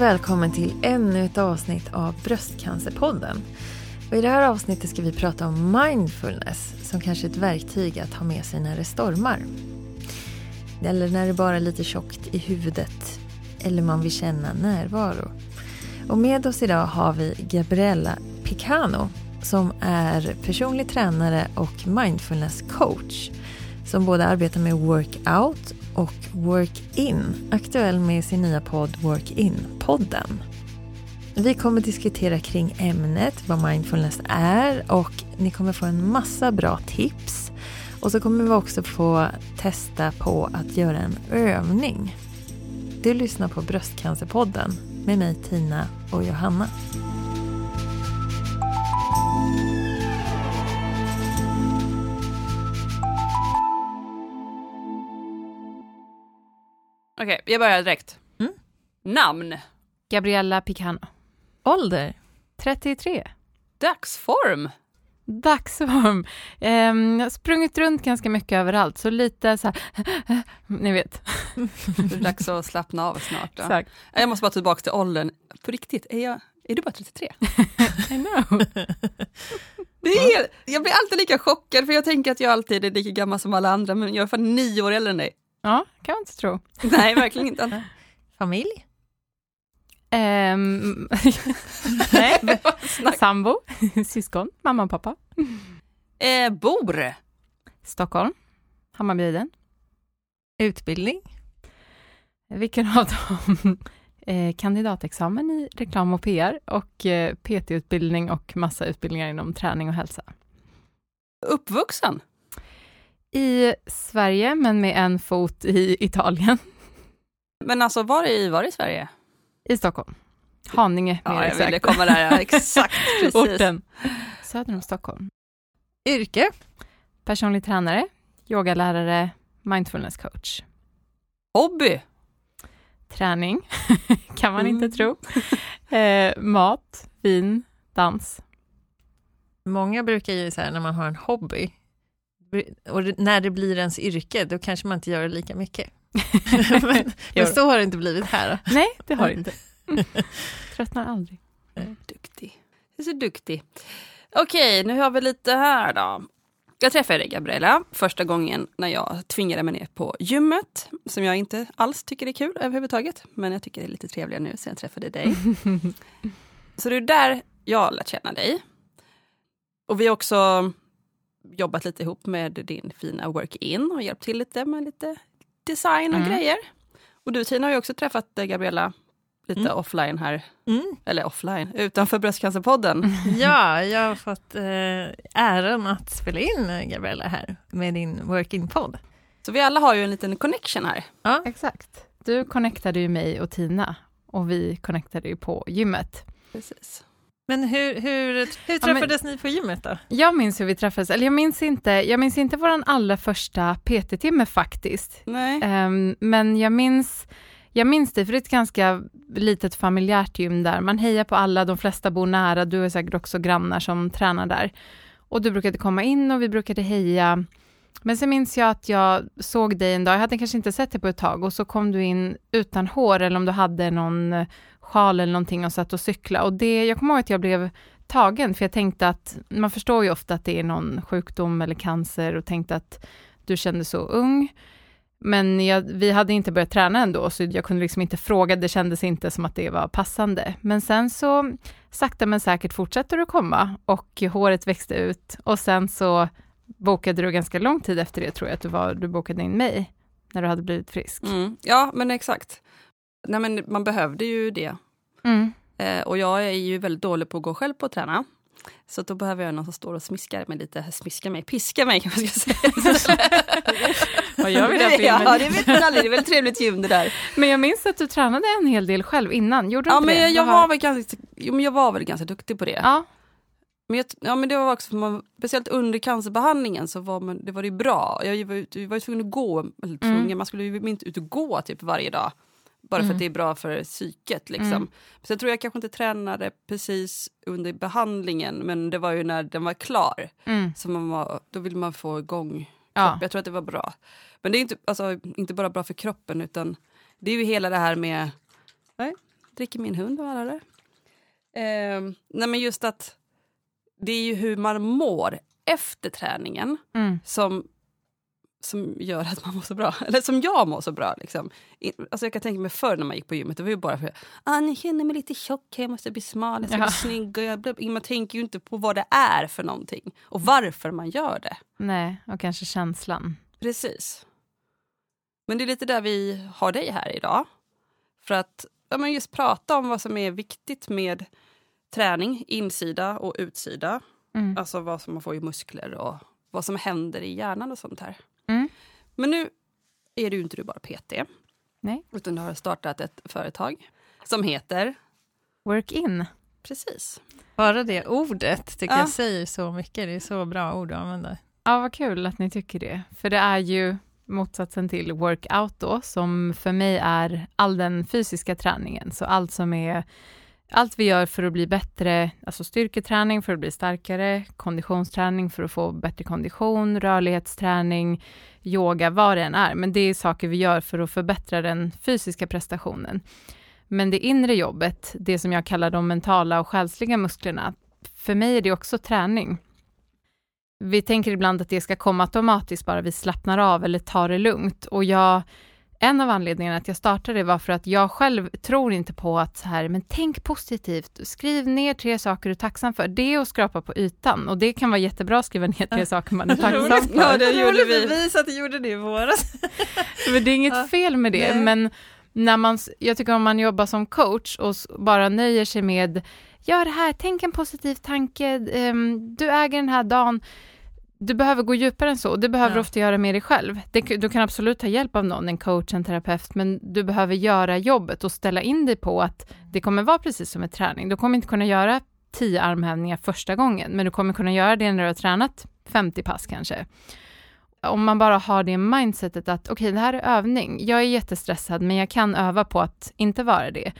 Och välkommen till ännu ett avsnitt av Bröstcancerpodden. Och I det här avsnittet ska vi prata om mindfulness som kanske är ett verktyg att ha med sig när det stormar. Eller när det bara är lite tjockt i huvudet eller man vill känna närvaro. Och med oss idag har vi Gabriella Picano som är personlig tränare och mindfulness coach som både arbetar med workout och work-in, aktuell med sin nya podd Work-in-podden. Vi kommer diskutera kring ämnet, vad mindfulness är och ni kommer få en massa bra tips. Och så kommer vi också få testa på att göra en övning. Du lyssnar på Bröstcancerpodden med mig Tina och Johanna. Okej, jag börjar direkt. Mm. Namn. Gabriella Picano. Ålder? 33. Dagsform. Dagsform. Um, jag har sprungit runt ganska mycket överallt, så lite så här, ni vet. Det är dags att slappna av snart. Då. Exakt. Jag måste bara tillbaka till åldern. På riktigt, är, jag, är du bara 33? I know. Det är, jag blir alltid lika chockad för jag tänker att jag alltid är lika gammal som alla andra men jag är fan nio år äldre än dig. Ja, kan man inte tro. Nej, verkligen inte. Familj? Um, nej, sambo, syskon, mamma och pappa. Eh, bor. Stockholm, Hammarbyhöjden. Utbildning? Vilken av dem? Eh, kandidatexamen i reklam och PR och eh, PT-utbildning och massa utbildningar inom träning och hälsa. Uppvuxen. I Sverige, men med en fot i Italien. Men alltså var i, var i Sverige? I Stockholm. Haninge, mer Ja, jag exakt. ville komma där, ja, exakt. Precis. Orten. Söder om Stockholm. Yrke? Personlig tränare, yogalärare, mindfulness coach. Hobby. Träning, kan man Mm. inte tro. Eh, mat, vin, dans. Många brukar ju här när man har en hobby och när det blir ens yrke, då kanske man inte gör det lika mycket. men, men så har det inte blivit här. Nej, det har det inte. Tröttnar aldrig. Duktig. Du är så duktig. Okej, nu har vi lite här då. Jag träffade dig Gabriella första gången när jag tvingade mig ner på gymmet. Som jag inte alls tycker är kul överhuvudtaget. Men jag tycker det är lite trevligare nu sen jag träffade dig. Så det är där jag lärt känna dig. Och vi har också jobbat lite ihop med din fina work-in och hjälpt till lite med lite design och Mm. grejer. Och du Tina har ju också träffat eh, Gabriella lite Mm. offline här Mm. eller offline, utanför Bröstcancerpodden. Ja, jag har fått eh, äran att spela in eh, Gabriella här med din working-podd. Så vi alla har ju en liten connection här. Ja, Exakt. Du connectade ju mig och Tina och vi connectade ju på gymmet. Precis. Men hur, hur, hur men- träffades ni på gymmet då? Jag minns hur vi träffades, eller jag minns inte, jag minns inte vår allra första PT-timme faktiskt. Nej. Ehm, men jag minns, jag minns det, för det är ett ganska litet familjärt gym där. Man hejar på alla, de flesta bor nära, du är säkert också grannar som tränar där. Och du brukade komma in och vi brukade heja. Men sen minns jag att jag såg dig en dag, jag hade kanske inte sett dig på ett tag, och så kom du in utan hår, eller om du hade någon sjal eller någonting och satt och cykla. Och det, jag kommer ihåg att jag blev tagen, för jag tänkte att, man förstår ju ofta att det är någon sjukdom eller cancer, och tänkte att du kände så ung. Men jag, vi hade inte börjat träna ändå, så jag kunde liksom inte fråga, det kändes inte som att det var passande. Men sen så, sakta men säkert fortsatte du komma och håret växte ut och sen så bokade du ganska lång tid efter det tror jag att du var, du bokade in mig när du hade blivit frisk. Mm. Ja, men exakt. Nej, men man behövde ju det. Mm. Eh, och jag är ju väldigt dålig på att gå själv på att träna. Så då behöver jag någon som står och smiskar mig lite, smiskar mig, piskar mig kan man ska säga. Vad gör vi där på Ja, det vet man aldrig, det är väldigt trevligt gym det där. Men jag minns att du tränade en hel del själv innan, gjorde du Ja, inte men det? jag, jag, var väl ganska, jo, men jag var väl ganska duktig på det. Ja, Men, jag, ja, men det var också, man, speciellt under cancerbehandlingen så var man, det var det bra. Jag var, ut- jag var ju tvungen att gå, eller tvungen, Mm. man skulle ju inte ut och gå typ varje dag. Bara för Mm. att det är bra för psyket. Liksom. Mm. Sen tror jag kanske inte tränade precis under behandlingen men det var ju när den var klar. mm. Så man var, då ville man få igång ja. Jag tror att det var bra. Men det är inte, alltså, inte bara bra för kroppen utan det är ju hela det här med Nej, dricker min hund, är det? Eh, nej men just att det är ju hur man mår efter träningen Mm. som, som gör att man mår så bra. Eller som jag mår så bra. Liksom. Alltså jag kan tänka mig förr när man gick på gymmet, det var ju bara för att ah, jag känner mig lite tjock, jag måste bli smal, jag ska Ja. bli snygg. Och jag blir, man tänker ju inte på vad det är för någonting och varför man gör det. Nej, och kanske känslan. Precis. Men det är lite där vi har dig här idag. För att ja, men just prata om vad som är viktigt med träning, insida och utsida. Mm. Alltså vad som man får i muskler och vad som händer i hjärnan och sånt här. Mm. Men nu är du ju inte du bara PT. Nej. Utan du har startat ett företag som heter... Work in. Precis. Bara det ordet tycker Ja. jag säger så mycket. Det är så bra ord att använda. Ja, vad kul att ni tycker det. För det är ju motsatsen till workout då, som för mig är all den fysiska träningen. Så allt som är, allt vi gör för att bli bättre, alltså styrketräning för att bli starkare, konditionsträning för att få bättre kondition, rörlighetsträning, yoga, vad det än är. Men det är saker vi gör för att förbättra den fysiska prestationen. Men det inre jobbet, det som jag kallar de mentala och själsliga musklerna, för mig är det också träning. Vi tänker ibland att det ska komma automatiskt bara vi slappnar av eller tar det lugnt. Och jag, en av anledningarna att jag startade det var för att jag själv tror inte på att så här, men tänk positivt, skriv ner tre saker du är tacksam för. Det är att skrapa på ytan och det kan vara jättebra att skriva ner tre saker man är tacksam för. Ja, det gjorde vi. bevis att du gjorde det i våras. Men det är inget Ja. fel med det, Nej. men när man, jag tycker om man jobbar som coach och bara nöjer sig med, gör det här, tänk en positiv tanke, ehm, du äger den här dagen. Du behöver gå djupare än så, det behöver du Ja. ofta göra med dig själv. Det, du kan absolut ta hjälp av någon, en coach, en terapeut, men du behöver göra jobbet och ställa in dig på att det kommer vara precis som en träning. Du kommer inte kunna göra tio armhävningar första gången, men du kommer kunna göra det när du har tränat 50 pass kanske om man bara har det mindsetet att okej, det här är övning. Jag är jättestressad, men jag kan öva på att inte vara det.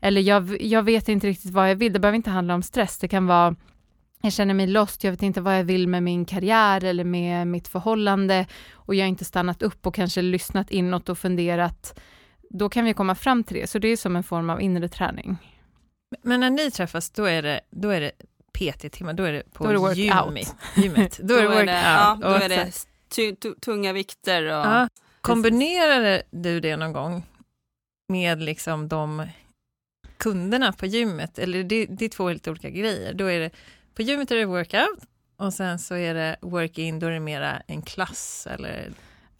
Eller jag, jag vet inte riktigt vad jag vill. Det behöver inte handla om stress. Det kan vara jag känner mig lost, jag vet inte vad jag vill med min karriär eller med mitt förhållande och jag har inte stannat upp och kanske lyssnat inåt och funderat. Då kan vi komma fram till det. Så det är som en form av inre träning. Men när ni träffas, då är det, då är det PT-timmar, då är det på Då är det workout. gymmet. gymmet. Då är det workout. ja, då är det tunga vikter. Och, Ja. Kombinerade du det någon gång med liksom de kunderna på gymmet? Eller det, det är två helt olika grejer. Då är det, på gymmet är det workout och sen så är det work-in, då är det mera en klass eller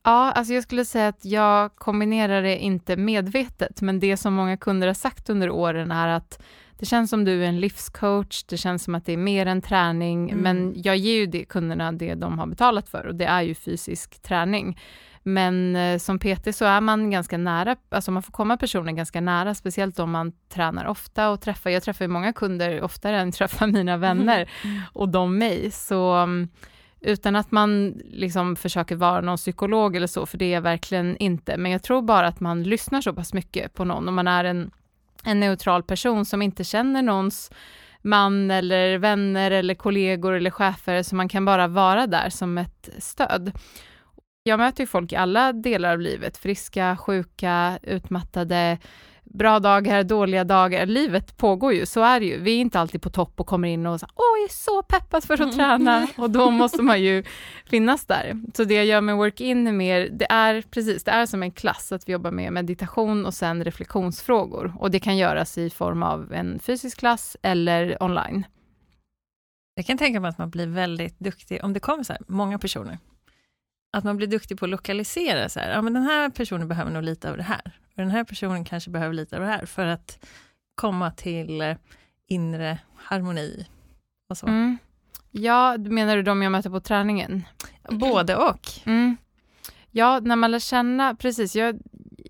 Ja, alltså jag skulle säga att jag kombinerar det inte medvetet, men det som många kunder har sagt under åren är att det känns som du är en livscoach, det känns som att det är mer än träning, Mm. men jag ger ju det, kunderna det de har betalat för och det är ju fysisk träning. Men eh, som PT så är man ganska nära, alltså man får komma personen ganska nära, speciellt om man tränar ofta och träffar, jag träffar ju många kunder oftare än träffar mina vänner och de mig, så mm, utan att man liksom försöker vara någon psykolog eller så, för det är jag verkligen inte. Men jag tror bara att man lyssnar så pass mycket på någon, om man är en, en neutral person som inte känner någons man eller vänner eller kollegor eller chefer, så man kan bara vara där som ett stöd. Jag möter ju folk i alla delar av livet, friska, sjuka, utmattade, bra dagar, dåliga dagar. Livet pågår ju, så är det ju. Vi är inte alltid på topp och kommer in och säger åh, jag är så peppad för att träna och då måste man ju finnas där. Så det jag gör med work-in är mer, det är precis, det är som en klass, att vi jobbar med meditation och sen reflektionsfrågor och det kan göras i form av en fysisk klass eller online. Jag kan tänka mig att man blir väldigt duktig, om det kommer så här många personer, att man blir duktig på att lokalisera så här, ja men den här personen behöver nog lite av det här, och den här personen kanske behöver lite av det här, för att komma till eh, inre harmoni och så. Mm. Ja, menar du de jag möter på träningen? Både och. Mm. Ja, när man lär känna, precis, jag,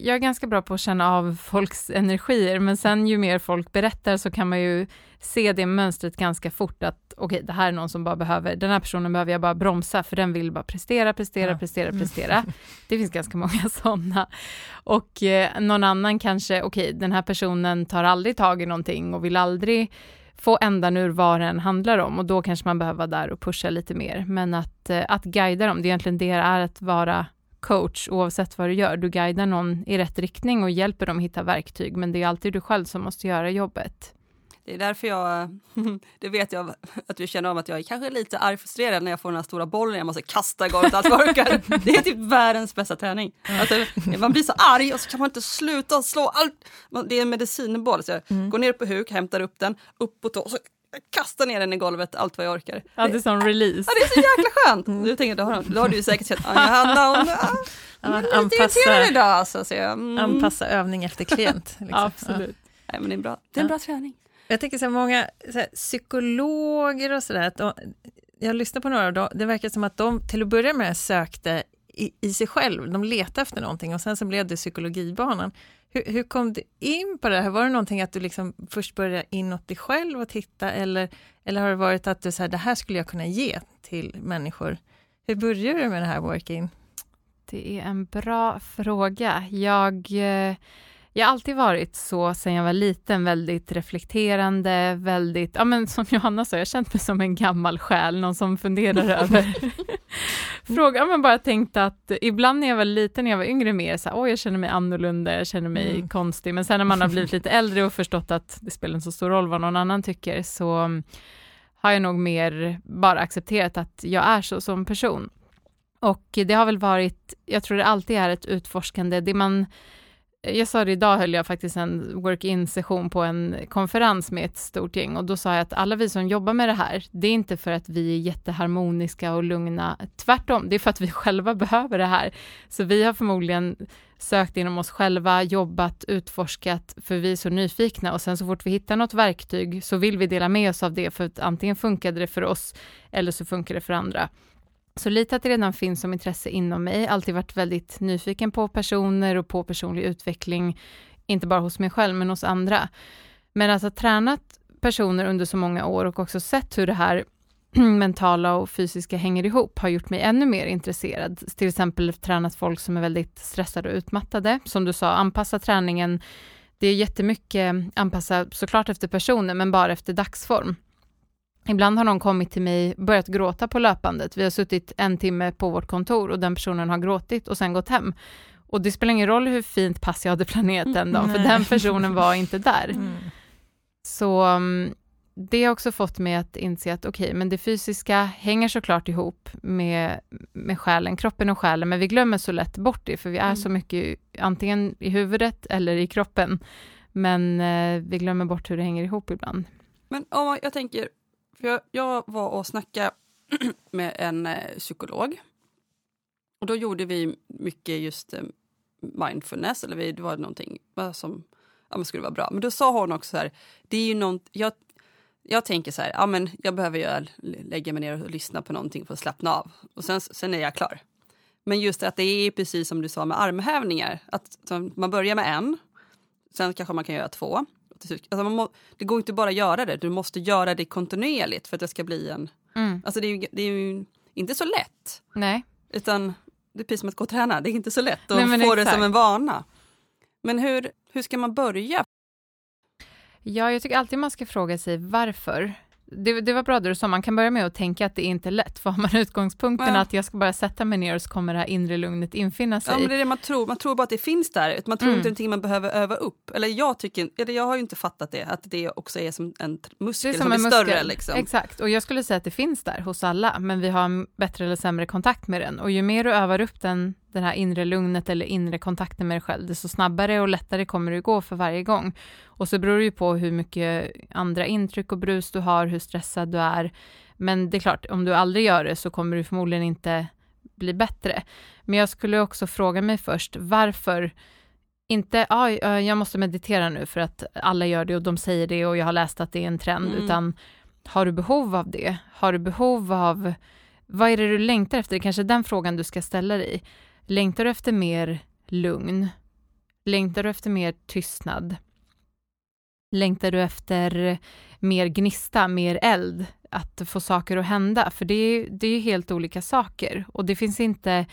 jag är ganska bra på att känna av folks energier, men sen ju mer folk berättar så kan man ju se det mönstret ganska fort att okej, det här är någon som bara behöver, den här personen behöver jag bara bromsa, för den vill bara prestera, prestera, Ja. prestera, Mm. prestera. Det finns ganska många sådana. Och eh, någon annan kanske, okej, den här personen tar aldrig tag i någonting och vill aldrig få ändan ur vad den handlar om och då kanske man behöver vara där och pusha lite mer. Men att, eh, att guida dem, det är egentligen det är att vara coach oavsett vad du gör. Du guidar någon i rätt riktning och hjälper dem hitta verktyg, men det är alltid du själv som måste göra jobbet. Det är därför jag, det vet jag att du känner om att jag är kanske lite arg frustrerad när jag får den här stora bollen jag måste kasta golvet allt vad orkar. Det är typ världens bästa träning. Alltså, man blir så arg och så kan man inte sluta slå allt. Det är en medicinboll, så jag mm. går ner på huk, hämtar upp den, upp på tå och så kastar ner den i golvet allt vad jag orkar. Ja, det är som release. Ja, det är så jäkla skönt. Mm. Du tänker, då har, då har du säkert sett Johanna, hon, ja, lite anpassa, idag. Alltså, så jag, mm. Anpassa övning efter klient. Liksom. Absolut. Ja. Nej, men det är, bra. det är en bra träning. Jag tänker så här, många så här, psykologer och sådär, jag lyssnar på några av dem, det verkar som att de till att börja med sökte i, i sig själv, de letade efter någonting och sen så blev det psykologibanan. Hur, hur, kom du in på det här? Var det någonting att du liksom först började inåt dig själv och titta eller, eller har det varit att du sa det här skulle jag kunna ge till människor? Hur började du med det här working? Det är en bra fråga. Jag eh jag har alltid varit så sen jag var liten, väldigt reflekterande, väldigt, ja men som Johanna sa, jag har känt mig som en gammal själ, någon som funderar över frågor, ja men bara tänkt att ibland när jag var liten, när jag var yngre mer så här, jag känner mig annorlunda, jag känner mig mm. konstig, men sen när man har blivit lite äldre och förstått att det spelar inte så stor roll vad någon annan tycker, så har jag nog mer bara accepterat att jag är så som person. Och det har väl varit, jag tror det alltid är ett utforskande, det man jag sa det idag, höll jag faktiskt en work-in session på en konferens med ett stort gäng och då sa jag att alla vi som jobbar med det här, det är inte för att vi är jätteharmoniska och lugna, tvärtom, det är för att vi själva behöver det här. Så vi har förmodligen sökt inom oss själva, jobbat, utforskat, för vi är så nyfikna och sen så fort vi hittar något verktyg så vill vi dela med oss av det, för att antingen funkade det för oss eller så funkar det för andra. Så lite att det redan finns som intresse inom mig, alltid varit väldigt nyfiken på personer och på personlig utveckling, inte bara hos mig själv men hos andra. Men att ha tränat personer under så många år och också sett hur det här mentala och fysiska hänger ihop har gjort mig ännu mer intresserad. Till exempel tränat folk som är väldigt stressade och utmattade. Som du sa, anpassa träningen. Det är jättemycket anpassa såklart efter personen, men bara efter dagsform. Ibland har någon kommit till mig, börjat gråta på löpandet. Vi har suttit en timme på vårt kontor och den personen har gråtit och sen gått hem. Och det spelar ingen roll hur fint pass jag hade planerat den dagen, för den personen var inte där. Mm. Så um, det har också fått mig att inse att okej, okay, men det fysiska hänger såklart ihop med, med själen, kroppen och själen, men vi glömmer så lätt bort det, för vi är mm. så mycket antingen i huvudet eller i kroppen. Men eh, vi glömmer bort hur det hänger ihop ibland. Men om jag tänker, för jag, jag var och snackade med en eh, psykolog. Och då gjorde vi mycket just eh, mindfulness, eller vi, det var någonting som ja, skulle vara bra. Men då sa hon också så här, det är ju något, jag, jag tänker så här, ja men jag behöver ju lägga mig ner och lyssna på någonting för att slappna av. Och sen, sen är jag klar. Men just att det är precis som du sa med armhävningar, att man börjar med en, sen kanske man kan göra två Alltså man må, det går inte bara att göra det, du måste göra det kontinuerligt för att det ska bli en... Mm. Alltså det är, ju, det är ju inte så lätt. Nej. Utan det är precis som att gå och träna, det är inte så lätt att Nej, få det som en vana. Men hur, hur ska man börja? Ja, jag tycker alltid man ska fråga sig varför det, det, var bra det du sa, man kan börja med att tänka att det är inte är lätt, för har man utgångspunkten ja. att jag ska bara sätta mig ner och så kommer det här inre lugnet infinna sig. Ja, men det är det man tror, man tror bara att det finns där, man tror mm. inte det är någonting man behöver öva upp. Eller jag tycker, eller jag har ju inte fattat det, att det också är som en muskel det är som, som är muskel. större. Liksom. Exakt, och jag skulle säga att det finns där hos alla, men vi har en bättre eller sämre kontakt med den. Och ju mer du övar upp den, det här inre lugnet eller inre kontakten med dig själv, desto snabbare och lättare kommer det gå för varje gång. Och så beror det ju på hur mycket andra intryck och brus du har, hur stressad du är. Men det är klart, om du aldrig gör det så kommer du förmodligen inte bli bättre. Men jag skulle också fråga mig först, varför inte, ja, jag måste meditera nu för att alla gör det och de säger det och jag har läst att det är en trend, mm. utan har du behov av det? Har du behov av, vad är det du längtar efter? Det kanske är den frågan du ska ställa dig. Längtar du efter mer lugn? Längtar du efter mer tystnad? Längtar du efter mer gnista, mer eld, att få saker att hända? För det är, det är helt olika saker och det finns inte,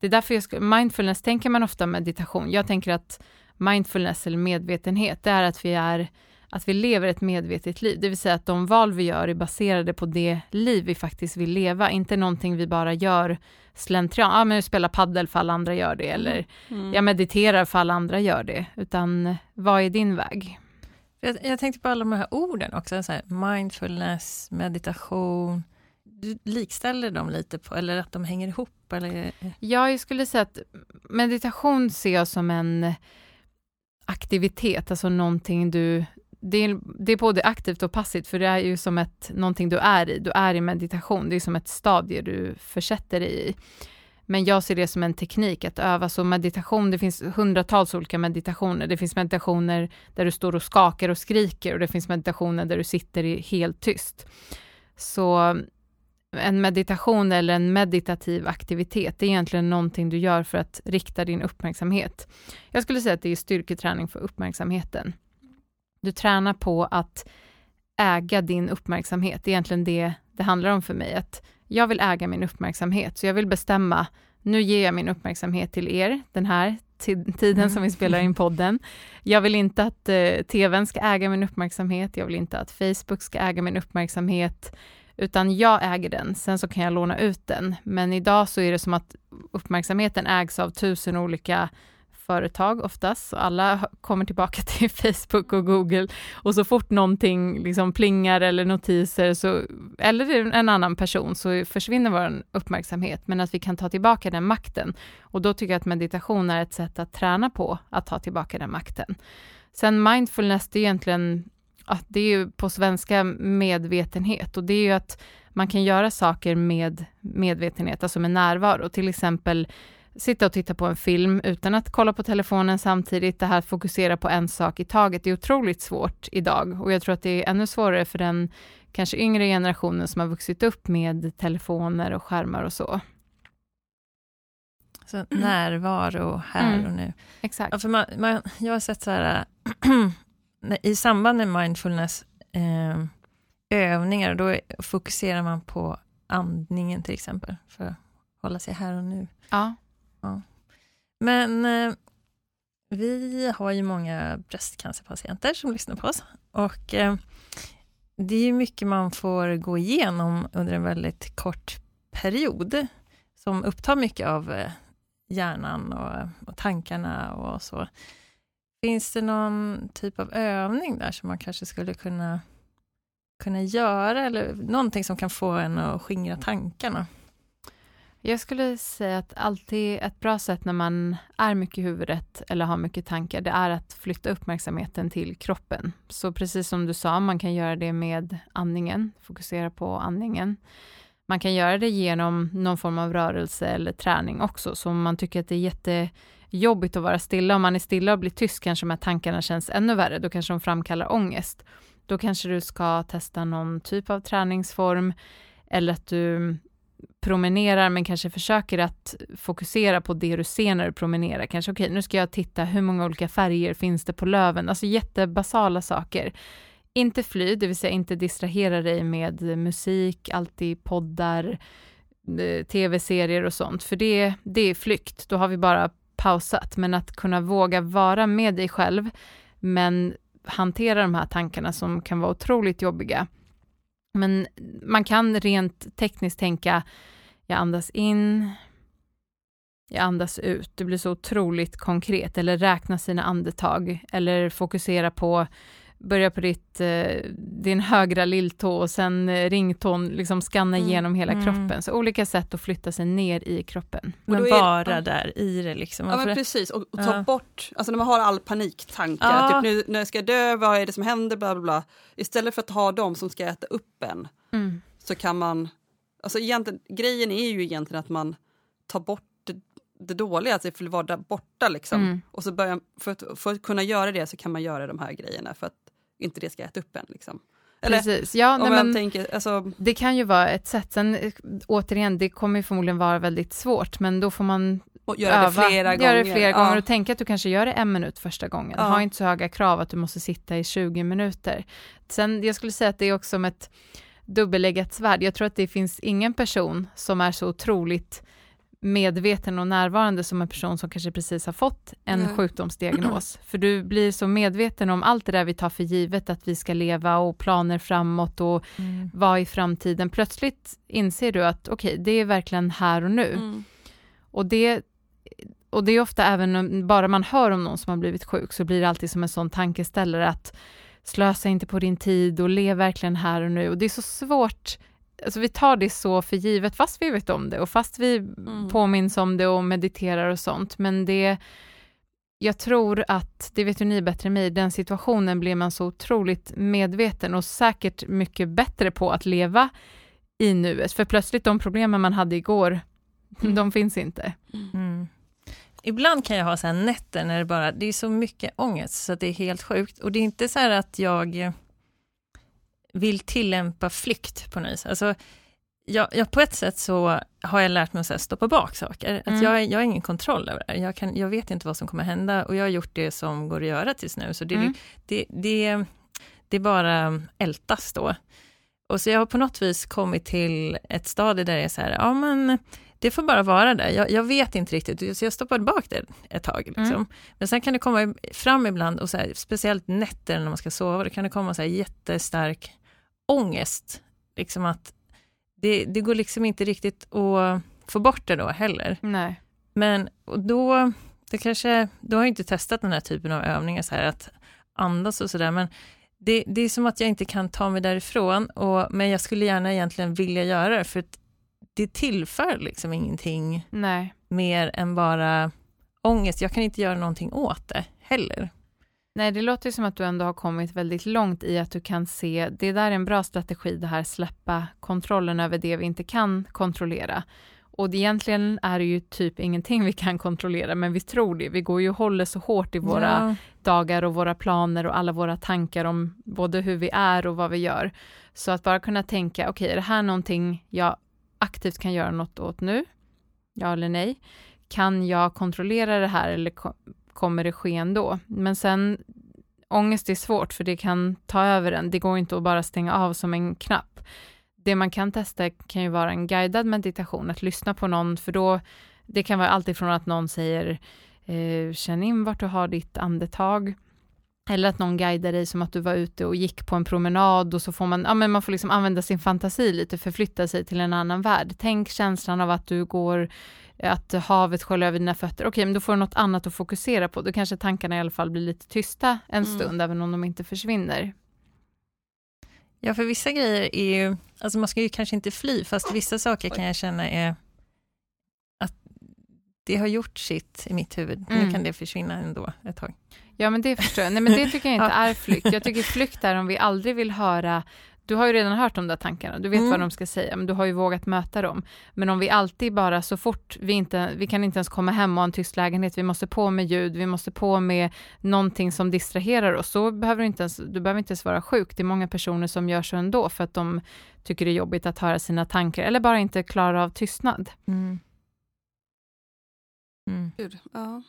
det är därför jag ska, mindfulness tänker man ofta meditation. Jag tänker att mindfulness eller medvetenhet, det är att vi är att vi lever ett medvetet liv, det vill säga att de val vi gör är baserade på det liv vi faktiskt vill leva, inte någonting vi bara gör slentrian, ja men jag spelar paddel för alla andra gör det, eller Mm. jag mediterar för alla andra gör det, utan vad är din väg? Jag, jag tänkte på alla de här orden också, så här, mindfulness, meditation. Du likställer dem lite på, eller att de hänger ihop? Eller? Ja, jag skulle säga att meditation ser jag som en aktivitet, alltså någonting du det är, det är både aktivt och passivt, för det är ju som ett, någonting du är i. Du är i meditation, det är som ett stadie du försätter dig i. Men jag ser det som en teknik att öva, så meditation, det finns hundratals olika meditationer. Det finns meditationer där du står och skakar och skriker och det finns meditationer där du sitter helt tyst. Så en meditation eller en meditativ aktivitet, det är egentligen någonting du gör för att rikta din uppmärksamhet. Jag skulle säga att det är styrketräning för uppmärksamheten. Du tränar på att äga din uppmärksamhet. Det är egentligen det det handlar om för mig. Att jag vill äga min uppmärksamhet, så jag vill bestämma, nu ger jag min uppmärksamhet till er, den här tiden som vi spelar in podden. Jag vill inte att eh, tvn ska äga min uppmärksamhet, jag vill inte att Facebook ska äga min uppmärksamhet, utan jag äger den, sen så kan jag låna ut den. Men idag så är det som att uppmärksamheten ägs av tusen olika företag oftast, och alla kommer tillbaka till Facebook och Google. Och så fort någonting liksom plingar eller notiser så, eller en annan person så försvinner vår uppmärksamhet, men att vi kan ta tillbaka den makten. Och då tycker jag att meditation är ett sätt att träna på att ta tillbaka den makten. Sen mindfulness, det är egentligen, att det är ju på svenska medvetenhet. Och det är ju att man kan göra saker med medvetenhet, alltså med närvaro, till exempel sitta och titta på en film utan att kolla på telefonen samtidigt. Det här att fokusera på en sak i taget är otroligt svårt idag och jag tror att det är ännu svårare för den kanske yngre generationen som har vuxit upp med telefoner och skärmar och så. Så närvaro här Mm. och nu. Exakt. Ja, för man, man, jag har sett så här, i samband med mindfulness eh, övningar, då fokuserar man på andningen till exempel, för att hålla sig här och nu. Ja. Men eh, vi har ju många bröstcancerpatienter som lyssnar på oss och eh, det är ju mycket man får gå igenom under en väldigt kort period som upptar mycket av eh, hjärnan och, och tankarna och så. Finns det någon typ av övning där som man kanske skulle kunna, kunna göra eller någonting som kan få en att skingra tankarna? Jag skulle säga att alltid ett bra sätt när man är mycket i huvudet eller har mycket tankar, det är att flytta uppmärksamheten till kroppen. Så precis som du sa, man kan göra det med andningen, fokusera på andningen. Man kan göra det genom någon form av rörelse eller träning också, så om man tycker att det är jättejobbigt att vara stilla, om man är stilla och blir tyst kanske de här tankarna känns ännu värre, då kanske de framkallar ångest. Då kanske du ska testa någon typ av träningsform, eller att du promenerar men kanske försöker att fokusera på det du ser när du promenerar. Kanske okej, okay, nu ska jag titta hur många olika färger finns det på löven? Alltså jättebasala saker. Inte fly, det vill säga inte distrahera dig med musik, alltid poddar, eh, tv-serier och sånt, för det, det är flykt. Då har vi bara pausat, men att kunna våga vara med dig själv, men hantera de här tankarna som kan vara otroligt jobbiga. Men man kan rent tekniskt tänka, jag andas in, jag andas ut. Det blir så otroligt konkret. Eller räkna sina andetag. Eller fokusera på, börja på ditt, eh, din högra lilltå och sen eh, ringtån, liksom skanna Mm, igenom hela mm. kroppen. Så olika sätt att flytta sig ner i kroppen. Och då Men är- bara ja. där i det liksom. Ja men precis, och, och ta Ja. bort, alltså när man har all paniktankar, Ja. typ nu när jag ska dö, vad är det som händer, bla bla bla. Istället för att ha dem som ska äta upp en, Mm. så kan man, alltså egentligen, grejen är ju egentligen att man tar bort det, det dåliga, att det får vara där borta liksom. Mm. Och så börjar, för, att, för att kunna göra det så kan man göra de här grejerna för att inte det ska äta upp en. Liksom. Eller Precis. Ja, nej, men, tänker, alltså, det kan ju vara ett sätt. Sen eh, återigen, det kommer ju förmodligen vara väldigt svårt, men då får man och göra det öva, flera gånger. Göra det flera gånger Ja. och tänka att du kanske gör det en minut första gången. Ja. Ha inte så höga krav att du måste sitta i 20 minuter. Sen, jag skulle säga att det är också som ett dubbelläggat svärd. Jag tror att det finns ingen person som är så otroligt medveten och närvarande som en person som kanske precis har fått en Nej. sjukdomsdiagnos. För du blir så medveten om allt det där vi tar för givet att vi ska leva och planer framåt och Mm. vad i framtiden. Plötsligt inser du att okej, det är verkligen här och nu. Mm. Och det, och det är ofta även bara man hör om någon som har blivit sjuk så blir det alltid som en sån tankeställare att slösa inte på din tid och lev verkligen här och nu. Och det är så svårt, alltså vi tar det så för givet fast vi vet om det och fast vi Mm. påminns om det och mediterar och sånt. Men det, jag tror att, det vet ju ni bättre än mig, i den situationen blir man så otroligt medveten och säkert mycket bättre på att leva i nuet. För plötsligt de problemen man hade igår, Mm. de finns inte. Mm. Ibland kan jag ha så här nätter när det bara, det är så mycket ångest så att det är helt sjukt. Och det är inte så här att jag vill tillämpa flykt på något vis. Alltså, jag, jag, på ett sätt så har jag lärt mig att här stoppa bak saker. Att Mm. jag, jag har ingen kontroll över det här. Jag, kan, jag vet inte vad som kommer hända och jag har gjort det som går att göra tills nu. Så det, Mm. det, det, det är bara ältas då. Och så jag har på något vis kommit till ett stadie där jag är så här, ja men det får bara vara där. Jag, jag vet inte riktigt, så jag stoppade bak det ett tag. Liksom. Mm. Men sen kan det komma fram ibland, och så här, speciellt nätter när man ska sova, då kan det komma så här jättestark ångest. Liksom att det, det går liksom inte riktigt att få bort det då heller. Nej. Men och då, det kanske, då har jag inte testat den här typen av övningar, så här att andas och sådär, men det, det är som att jag inte kan ta mig därifrån, och, men jag skulle gärna egentligen vilja göra det, för att det tillför liksom ingenting Nej. mer än bara ångest. Jag kan inte göra någonting åt det heller. Nej, det låter som att du ändå har kommit väldigt långt i att du kan se, det där är en bra strategi, det här släppa kontrollen över det vi inte kan kontrollera. Och det, egentligen är det ju typ ingenting vi kan kontrollera, men vi tror det. Vi går ju och håller så hårt i våra Ja. dagar och våra planer och alla våra tankar om både hur vi är och vad vi gör. Så att bara kunna tänka, okej, är det här någonting jag aktivt kan göra något åt nu? Ja eller nej? Kan jag kontrollera det här eller kommer det ske ändå? Men sen, ångest är svårt för det kan ta över en. Det går inte att bara stänga av som en knapp. Det man kan testa kan ju vara en guidad meditation, att lyssna på någon, för då, det kan vara alltifrån att någon säger eh, känn in vart du har ditt andetag, eller att någon guidar dig som att du var ute och gick på en promenad och så får man, ja men man får liksom använda sin fantasi lite, förflytta sig till en annan värld. Tänk känslan av att du går, att havet sköljer över dina fötter. Okej, men då får du något annat att fokusera på. Då kanske tankarna i alla fall blir lite tysta en Mm. stund, även om de inte försvinner. ja, för vissa grejer är ju, alltså man ska ju kanske inte fly, fast vissa saker kan jag känna är att det har gjort sitt i mitt huvud. Nu Mm. kan det försvinna ändå ett tag. Ja, men det förstår jag. Nej, men det tycker jag inte Ja. är flykt. Jag tycker flykt är om vi aldrig vill höra du har ju redan hört de där tankarna, du vet Mm. vad de ska säga, men du har ju vågat möta dem. Men om vi alltid bara så fort vi inte, vi kan inte ens komma hem och ha en tyst lägenhet, vi måste på med ljud, vi måste på med någonting som distraherar oss, så behöver du inte ens, du behöver inte ens vara sjuk. Det är många personer som gör så ändå för att de tycker det är jobbigt att höra sina tankar eller bara inte klarar av tystnad. Mm. Mm. Gud, ja.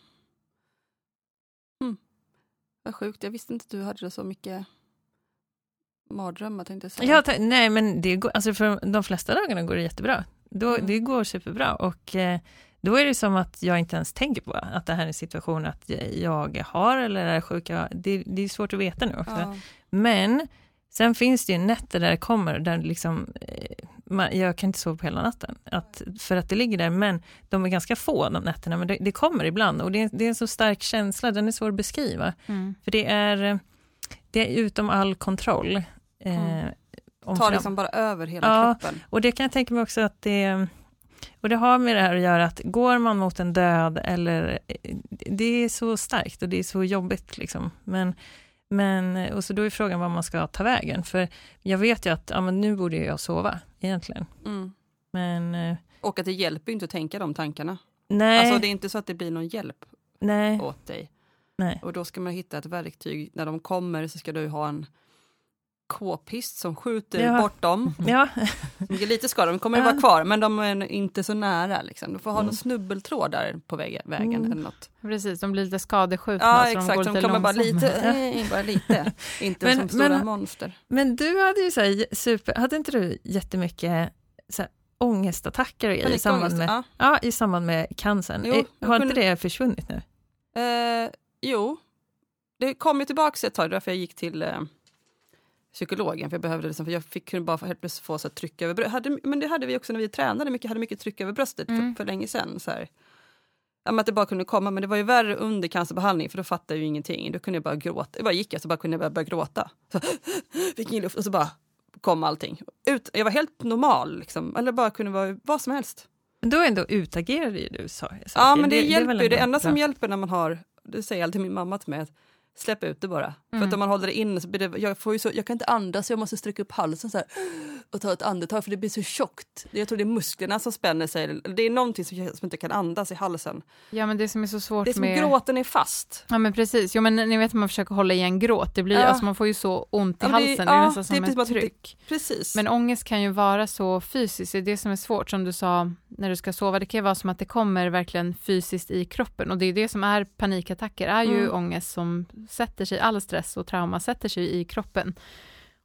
Mm. Vad sjukt, jag visste inte att du hade så mycket mardrömmar tänkte jag säga. Ja, nej, men det går, alltså för de flesta dagarna går det jättebra. Då, Mm. Det går superbra och eh, då är det som att jag inte ens tänker på att det här är en situation att jag har eller är sjuk. Jag- Det, det är svårt att veta nu också. ja. Men sen finns det ju nätter där det kommer, där liksom, eh, man, jag kan inte sova på hela natten, att, för att det ligger där, men de är ganska få de nätterna, men det, det kommer ibland och det är, det är en så stark känsla, den är svår att beskriva, för det är, det är utom all kontroll. Eh, Mm. fram- liksom bara över hela Ja. kroppen. och det kan jag tänka mig också att det, och det har med det här att göra att går man mot en död eller, det är så starkt och det är så jobbigt liksom. Men, men, och så då är frågan vad man ska ta vägen, för jag vet ju att ja, men nu borde jag sova egentligen. Mm. Men eh, Och att det hjälper ju inte att tänka de tankarna. nej, Alltså det är inte så att det blir någon hjälp nej, åt dig. nej. Och då ska man hitta ett verktyg. När de kommer så ska du ha en k-pist som skjuter Ja. bort dem. Ja, lite skadade, de kommer Ja. vara kvar men de är inte så nära. Liksom. Du får ha Mm. någon snubbeltråd där på vägen, Mm. eller något. Precis, de blir lite skadeskjutna Ja så exakt, de går de lite kommer bara lite, eh, bara lite. Inte Men- som stora men- monster. men du hade ju så här super, hade inte du jättemycket så här, ångestattacker och grejer i samband med, ja. ja, i samband med cancern. Jo, Eh, har kunde- inte det försvunnit nu? Eh, jo, det kom ju tillbaka ett tag, därför jag gick till eh, psykologen. För jag behövde liksom, för jag fick, kunde bara helt plötsligt få så här, tryck över bröstet. Men det hade vi också när vi tränade, mycket, hade mycket tryck över bröstet Mm. för, för länge sedan. Så här. Ja, att det bara kunde komma, men det var ju värre under cancerbehandling för då fattade jag ju ingenting. Då kunde jag bara gråta. Jag bara gick jag så bara kunde jag bara börja gråta. Så, fick in luft och så bara kom allting. Ut, jag var helt normal, liksom. eller bara kunde vara vad som helst. Men då ändå utagerade ju du sa jag. Ja, men det, är hjälper. Det ändå enda som hjälper när man har, det säger alltid min mamma till mig, att släpp ut det bara. För Mm. att om man håller det inne så blir det, jag, får ju så, jag kan inte andas, jag måste sträcka upp halsen så här och ta ett andetag för det blir så tjockt. Jag tror det är musklerna som spänner sig, det är någonting som, som inte kan andas i halsen. Ja, men det som är så svårt Det är som med... gråten är fast. Ja men precis, jo, men ni vet man försöker hålla igen gråt, det blir, Ja. alltså, man får ju så ont i Ja, det- halsen, det, är ja, nästan det som är precis ett att det- tryck. Precis. Men ångest kan ju vara så fysiskt, det är det som är svårt, som du sa när du ska sova, det kan ju vara som att det kommer verkligen fysiskt i kroppen och det är det som är panikattacker, är ju Mm. ångest som sätter sig, all stress och trauma sätter sig i kroppen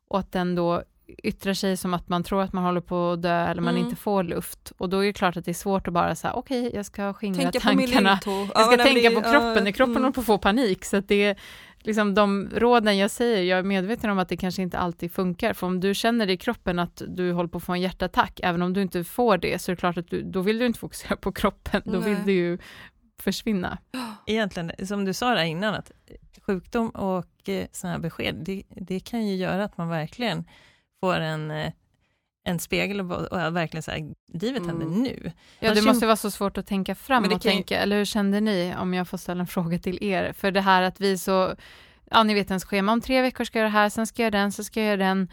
och att den då yttrar sig som att man tror att man håller på att dö eller man Mm. inte får luft och då är det klart att det är svårt att bara säga okej, jag ska skingra tänka tankarna jag ska Ja, tänka på kroppen, ja, kroppen mm. håller på att få panik. Så att det är liksom de råden jag säger, jag är medveten om att det kanske inte alltid funkar. För om du känner i kroppen att du håller på att få en hjärtattack, även om du inte får det, så är det klart att du, då vill du inte fokusera på kroppen, då Nej. vill du ju försvinna. Egentligen, som du sa där innan, att sjukdom och eh, sådana här besked, det, det kan ju göra att man verkligen får en, eh, en spegel och, och verkligen så här, livet händer Mm. nu. Ja, det måste vara så svårt att tänka fram och kan ju- tänka, eller hur kände ni, om jag får ställa en fråga till er, för det här att vi så, ja ni vet ens schema, om tre veckor ska jag göra det här, sen ska jag göra den, så ska jag göra den.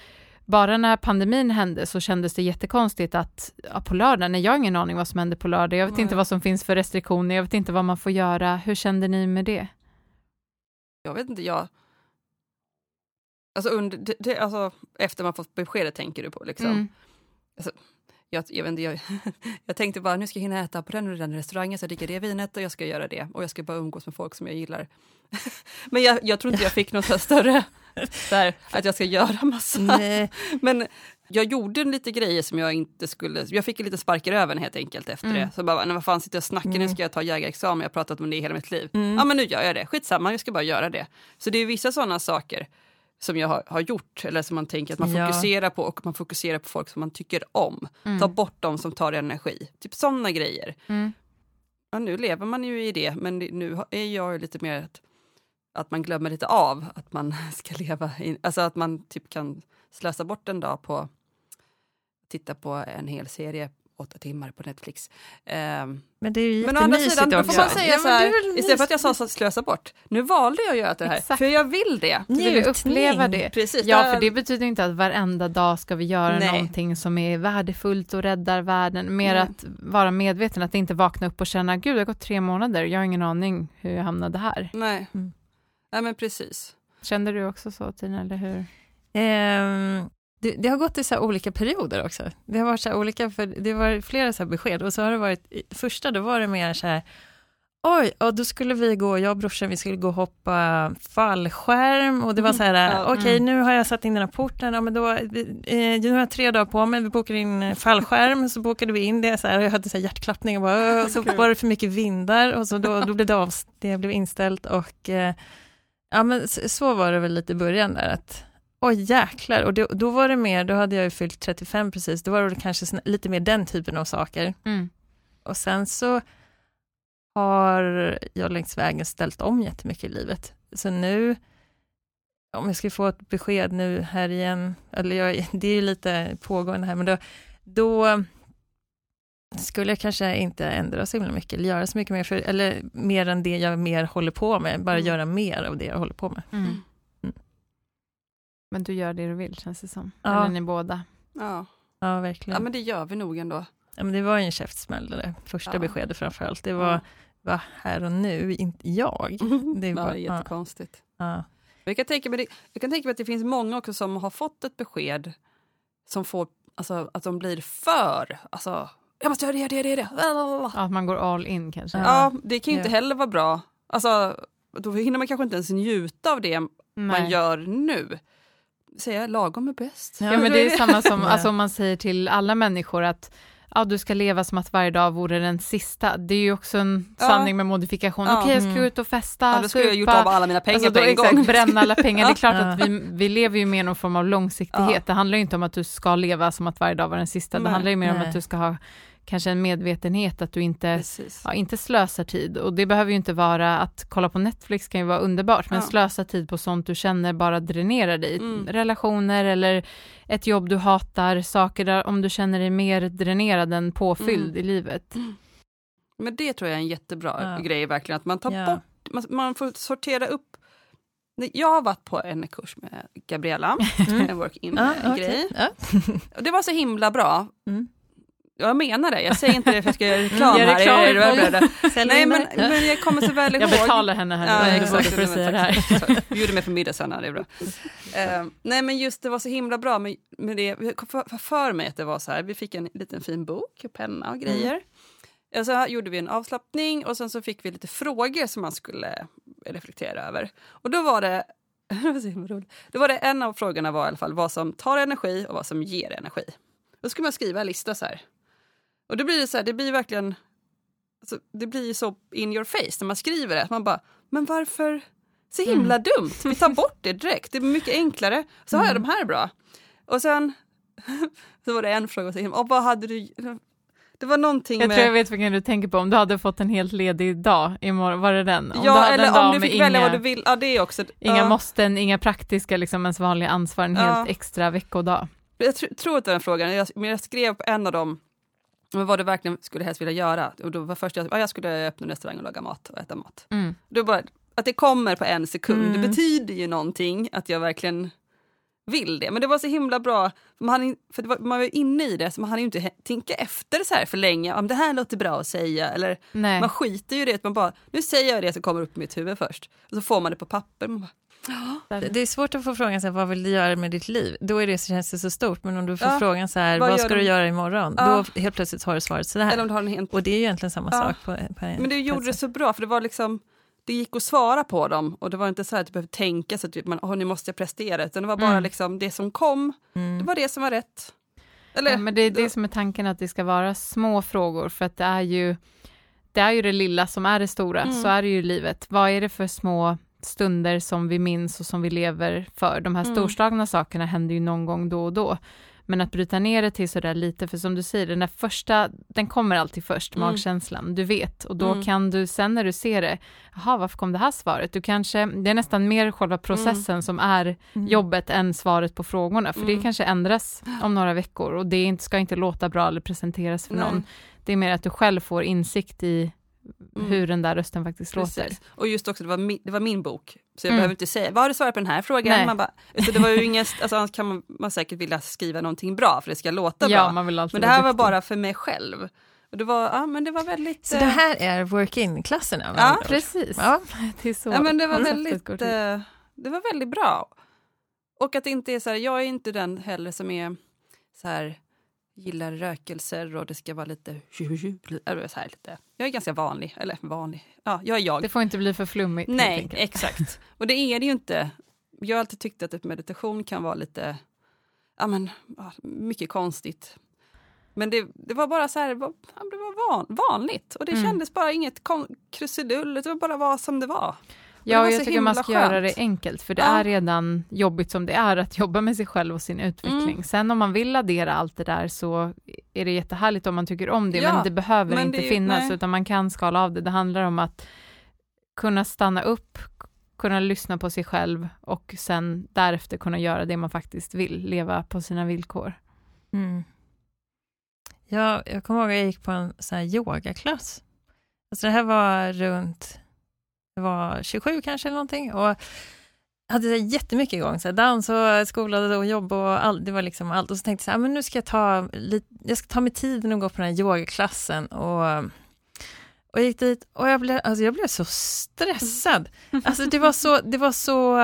Bara när pandemin hände så kändes det jättekonstigt att ja, på lördag, när jag har ingen aning vad som händer på lördag, jag vet Nej. inte vad som finns för restriktioner, jag vet inte vad man får göra, hur kände ni med det? Jag vet inte, jag... Alltså, under, det, alltså efter man fått beskedet tänker du på liksom. Mm. Jag, jag, vet inte, jag, jag tänkte bara nu ska jag hinna äta på den och den restaurangen, så jag dricker det vinet och jag ska göra det. Och jag ska bara umgås med folk som jag gillar. Men jag, jag tror inte jag fick något större, här, att jag ska göra massa. Nej, Men jag gjorde lite grejer som jag inte skulle, jag fick lite i röven helt enkelt efter Mm. det. Så bara, vad fan sitter jag och snackar, nu Mm. ska jag ta jägarexamen, jag har pratat om det hela mitt liv. Mm. Ja men nu gör jag det, skitsamma, jag ska bara göra det. Så det är vissa sådana saker som jag har, har gjort, eller som man tänker att man Ja. fokuserar på och man fokuserar på folk som man tycker om. Mm. Ta bort dem som tar energi. Typ sådana grejer. Mm. Ja, nu lever man ju i det, men nu är jag lite mer att, att man glömmer lite av att man ska leva, i, alltså att man typ kan slösa bort en dag på titta på en hel serie, åtta timmar på Netflix. Ehm, men det är ju men å andra sidan, då får man säga Ja, så här, istället för att jag sa så slösa bort, nu valde jag att göra det här, Exakt. för jag vill det. Du vill uppleva det. Precis, Ja, för det betyder inte att varenda dag ska vi göra Nej. någonting som är värdefullt och räddar världen. Mer Nej. att vara medveten, att inte vakna upp och känna, gud det har gått tre månader, jag har ingen aning hur jag hamnade här. Nej. Mm. Nej men precis. Kände du också så Tina, eller hur? Ehm, det, det har gått i så olika perioder också. Det har varit så olika, för det varit flera så besked. Och så har det varit, första då var det mer så här, oj, och då skulle vi gå, jag och brorsan, vi skulle gå och hoppa fallskärm. Och det var så här, Ja, okej mm. nu har jag satt in den här porten, ja men då, eh, nu har jag tre dagar på mig, vi bokar in fallskärm, så bokade vi in det, så här, och jag hade så här hjärtklappning och bara, "Åh", så var det för mycket vindar. Och så då, då blev det av, det blev inställt. Och eh, ja men så, så var det väl lite i början där att Oj jäklar, och då, då var det mer, då hade jag ju fyllt 35 precis, då var det kanske lite mer den typen av saker. Mm. Och sen så har jag längs vägen ställt om jättemycket i livet. Så nu, om jag ska få ett besked nu här igen, eller jag, det är ju lite pågående här, men då, då skulle jag kanske inte ändra så himla mycket, eller göra så mycket mer, för, eller mer än det jag mer håller på med, bara Mm. göra mer av det jag håller på med. Mm. Men du gör det du vill känns det som. Ja. Eller ni båda. Ja. Ja, verkligen. ja men det gör vi nog ändå. Ja, men det var ju en käftsmäll det där första Ja. beskedet framförallt. Det var, var här och nu, inte jag. Det ja, var- är jättekonstigt. Ja. Jag kan, tänka mig, det- jag kan tänka mig att det finns många också som har fått ett besked som får, alltså att de blir för, alltså jag måste göra det, det, det, det. Ja, att man går all in kanske. Ja. Ja, det kan ju inte Ja. heller vara bra. Alltså, då hinner man kanske inte ens njuta av det man Nej. gör nu. Säger jag lagom är bäst? Ja, men det är samma som alltså, om man säger till alla människor att ja, du ska leva som att varje dag vore den sista. Det är ju också en Ja. sanning med modifikation. Ja. Okej, jag ska Mm. ut och festa, Ja, då skulle jag gjort av alla mina pengar Alltså, på då, en exakt, gång. bränna alla pengar. Det är klart Ja. att vi, vi lever ju med någon form av långsiktighet. Ja. Det handlar ju inte om att du ska leva som att varje dag var den sista. Det Nej. handlar ju mer om Nej. att du ska ha kanske en medvetenhet, att du inte ja, inte slösar tid. Och det behöver ju inte vara att kolla på Netflix kan ju vara underbart, men Ja. slösa tid på sånt du känner bara dränerar dig. Mm. Relationer eller ett jobb du hatar, saker där om du känner dig mer dränerad än påfylld Mm. i livet. Men det tror jag är en jättebra Ja. grej verkligen, att man tar Ja. bort, man, man får sortera upp. Jag har varit på en kurs med Gabriella, Mm. en work-in Ja, eh, okej. grej. Ja. Och det var så himla bra. Mm. Jag menar det, jag säger inte det för att jag ska göra reklam här. reklam Jag är podden. beredd. Nej men, men jag kommer så väl ihåg. Jag betalar henne här Ja, exakt. för att säga det här. Bjuder mig på middag sen, det är bra. Eh, nej men just det var så himla bra med, med det. Jag kom för, för mig att det var så här, vi fick en liten fin bok, och penna och grejer. Och så gjorde vi en avslappning och sen så fick vi lite frågor som man skulle reflektera över. Och då var det, då var det en av frågorna var i alla fall vad som tar energi och vad som ger energi. Då skulle man skriva en lista så här. Och då blir det så här, det blir verkligen alltså, det blir så in your face när man skriver det. Man bara, men varför? Så himla dumt. Vi tar bort det direkt. Det är mycket enklare. Så har jag de här bra. Och sen så var det en fråga, så himla, och vad hade du? Det var någonting Jag med... tror jag vet vilken du tänker på, om du hade fått en helt ledig dag imorgon, var det den? Om ja, eller om du fick välja inga, vad du vill. Ja, det är också... inga ja. måsten, inga praktiska, liksom ens vanliga ansvar, en Ja. helt extra veckodag. Jag tr- tror att det var den frågan, jag, men jag skrev på en av dem men vad du verkligen skulle helst vilja göra. Och då var först jag, ja, jag skulle öppna en restaurang och laga mat och äta mat. Mm. Då bara, att det kommer på en sekund, Mm. det betyder ju någonting att jag verkligen vill det. Men det var så himla bra, för man, för var, man var inne i det så man hann ju inte tänka efter så här för länge, om det här låter bra att säga. Eller Nej. man skiter ju i det, man bara, nu säger jag det som kommer upp i mitt huvud först. Och så får man det på papper. Man bara, Det det är svårt att få frågan så här, vad vill du göra med ditt liv? Då är det, så känns det så stort, men om du får Ja. frågan så här, Vad vad ska du? du göra imorgon? Ja. Då helt plötsligt har du svaret så eller här. om du har en helt Och det är ju egentligen samma Ja. sak. På, på en, Men det gjorde det så bra för det var liksom det gick att svara på dem och det var inte så att du behövde tänka så att typ man, nu måste jag prestera utan det var bara Mm. liksom det som kom, det Mm. var det som var rätt. Eller, Ja, men det är det som är tanken, att det ska vara små frågor, för att det är ju det, är ju det lilla som är det stora, Mm. så är det ju i livet. Vad är det för små stunder som vi minns och som vi lever för? De här Mm. storslagna sakerna händer ju någon gång då och då. Men att bryta ner det till sådär lite, för som du säger, den där första, den kommer alltid först, Mm. magkänslan, du vet. Och då Mm. kan du, sen när du ser det, jaha, varför kom det här svaret? Du kanske, det är nästan mer själva processen som är Mm. jobbet än svaret på frågorna, för det Mm. kanske ändras om några veckor och det inte, ska inte låta bra eller presenteras för Nej. någon. Det är mer att du själv får insikt i Mm. hur den där rösten faktiskt låter. Precis. Och just också, det var, min, det var min bok. Så jag Mm. behöver inte säga, vad har du svarat på den här frågan? Nej. Man bara, så det var ju ingen, alltså, annars kan man, man säkert vilja skriva någonting bra för det ska låta Ja, bra. man vill Men det här var duktig. bara för mig själv. Och det var, ja, men det var väldigt... Så eh, det här är work-in-klasserna? Ja. Precis, Ja. det är så. Ja, men det var väldigt, till. eh, det var väldigt bra. Och att det inte är så här, jag är inte den heller som är så här, gillar rökelser och det ska vara lite, eller så här, lite. Jag är ganska vanlig, eller vanlig, ja, jag är jag. Det får inte bli för flummigt. Nej, exakt. Och det är det ju inte. Jag har alltid tyckt att meditation kan vara lite, ja men, mycket konstigt. Men det, det var bara så här, det var, det var van, vanligt. Och det Mm. kändes bara inget krusidull, det var bara vad som det var. Ja, och jag tycker man ska göra det skönt. enkelt, för det Ja. är redan jobbigt som det är att jobba med sig själv och sin utveckling. Mm. Sen om man vill addera allt det där så är det jättehärligt om man tycker om det, Ja, men det behöver men inte det finnas, nej. utan man kan skala av det. Det handlar om att kunna stanna upp, kunna lyssna på sig själv och sen därefter kunna göra det man faktiskt vill, leva på sina villkor. Mm. Ja, jag kommer ihåg att jag gick på en sån här yogaklass. Alltså det här var runt, det var 27 kanske eller någonting. Och hade så jättemycket igång, så här dans och skola och jobb och allt. Det var liksom allt. Och så tänkte jag så här, men nu ska jag ta, lite, jag ska ta mig tiden och gå på den här yogaklassen. Och, och jag gick dit och jag blev, alltså jag blev så stressad. Alltså det var så, det var så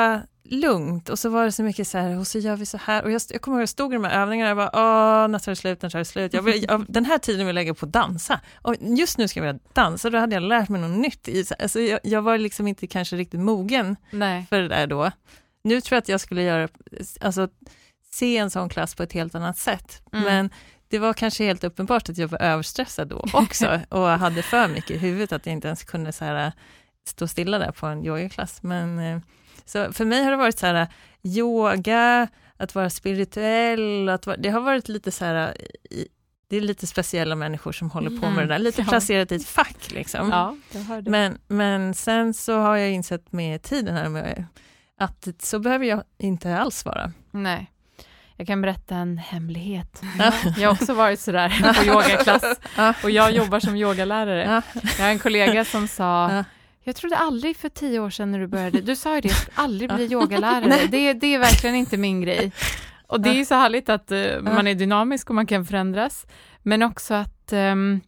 lugnt och så var det så mycket så här, och så gör vi så här. Och jag, jag kommer ihåg att jag stod i de här övningarna och jag bara, åh, när tar det slut, när tar det slut? Jag vill, jag, den här tiden vill jag lägga på att dansa. Och just nu ska jag vilja dansa, då hade jag lärt mig något nytt. I, alltså jag, jag var liksom inte kanske riktigt mogen Nej. för det där då. Nu tror jag att jag skulle göra, alltså se en sån klass på ett helt annat sätt. Mm. Men det var kanske helt uppenbart att jag var överstressad då också och hade för mycket i huvudet, att jag inte ens kunde så här, stå stilla där på en yogaklass. Men, eh, så för mig har det varit så här, yoga, att vara spirituell, att vara, det har varit lite så här, det är lite speciella människor som håller på med det där, Mm. lite placerat i ett fack. Liksom. Ja. Men, men sen så har jag insett med tiden här med att så behöver jag inte alls vara. Nej. Jag kan berätta en hemlighet. Ja. Jag har också varit sådär på yogaklass och jag jobbar som yogalärare. Ja. Jag har en kollega som sa. Jag trodde aldrig för tio år sedan när du började, du sa ju det, jag skulle aldrig bli yogalärare, det, det är verkligen inte min grej. Och det är ju så härligt att eh, man är dynamisk och man kan förändras, men också att ehm,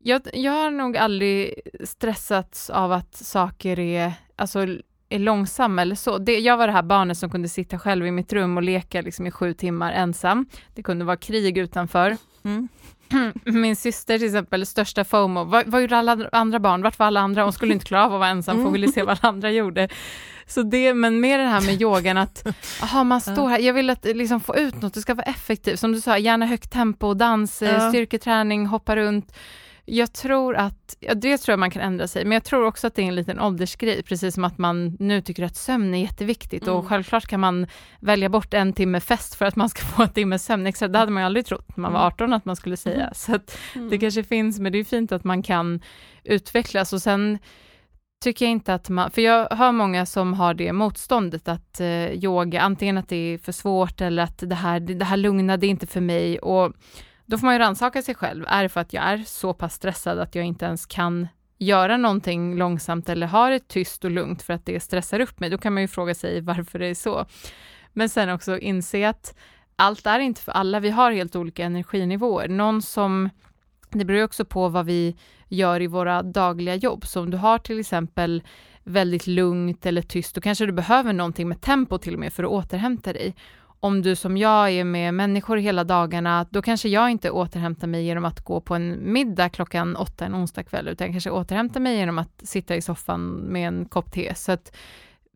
jag, jag har nog aldrig stressats av att saker är, alltså, är långsamma eller så. Det, jag var det här barnet som kunde sitta själv i mitt rum och leka liksom, i sju timmar ensam. Det kunde vara krig utanför. Mm. Min syster till exempel, största FOMO, vad, vad gjorde alla andra barn? Vart var alla andra? Hon skulle inte klara av att vara ensam, för hon ville se vad alla andra gjorde. Så det, men med det här med yogan att, aha, man står här, jag vill att liksom få ut något, det ska vara effektivt. Som du sa, gärna högt tempo, dans, eh, Ja. styrketräning, hoppa runt. Jag tror att, ja, det tror jag man kan ändra sig, men jag tror också att det är en liten åldersgrej, precis som att man nu tycker att sömn är jätteviktigt och Mm. självklart kan man välja bort en timme fest för att man ska få en timme sömn. Exakt, det hade man ju aldrig trott när man var Mm. 18 att man skulle säga. Så att Mm. det kanske finns, men det är fint att man kan utvecklas och sen tycker jag inte att man, för jag hör många som har det motståndet att eh, yoga, antingen att det är för svårt eller att det här, det här lugna, det är inte för mig och då får man ju rannsaka sig själv, är det för att jag är så pass stressad att jag inte ens kan göra någonting långsamt eller ha det tyst och lugnt för att det stressar upp mig, då kan man ju fråga sig varför det är så. Men sen också inse att allt är inte för alla, vi har helt olika energinivåer. Någon som, det beror ju också på vad vi gör i våra dagliga jobb, så om du har till exempel väldigt lugnt eller tyst, då kanske du behöver någonting med tempo till och med för att återhämta dig. Om du som jag är med människor hela dagarna, då kanske jag inte återhämtar mig genom att gå på en middag klockan åtta en onsdagkväll, utan jag kanske återhämtar mig genom att sitta i soffan med en kopp te. Så att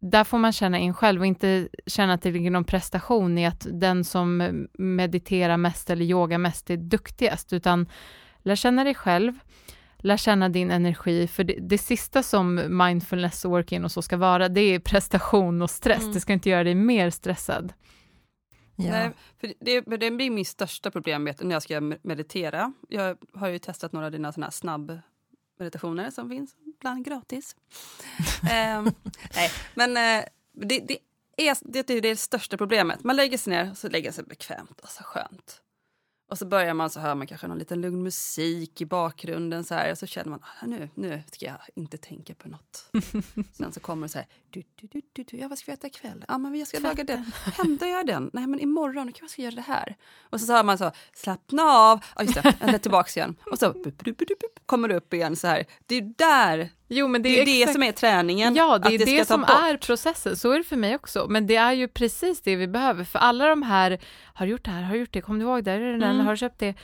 där får man känna in själv och inte känna att det ligger någon prestation i att den som mediterar mest eller yogar mest är duktigast, utan lär känna dig själv, lär känna din energi, för det, det sista som mindfulness och work-in och så ska vara, det är prestation och stress. Mm. Det ska inte göra dig mer stressad. Ja. Nej, för det, det, blir min största problem när jag ska me- meditera. Jag har ju testat några av dina såna här snabb meditationer som finns, ibland gratis. Ehm, nej, men eh, det, det, är, det, det är det största problemet. Man lägger sig ner och så lägger sig bekvämt och så skönt. Och så börjar man så hör man kanske någon liten lugn musik i bakgrunden så här och så känner man ah, nu, nu ska jag inte tänka på något. Sen så kommer det så här, du, du, du, du, ja vad ska vi äta ikväll? Ja men jag ska laga den. Hämtar jag den? Nej men imorgon, kan jag ska göra det här. Och så, så hör man så, slappna av, ja just det, tillbaks igen. Och så bup, bup, bup, bup, bup, kommer det upp igen så här. Det är där, Jo, men det är det exakt- som är träningen. Ja, det är det, ta som bort. är processen. Så är det för mig också. Men det är ju precis det vi behöver. För alla de här, har du gjort det här, har du gjort det, kommer du ihåg det, det Mm. har du köpt det?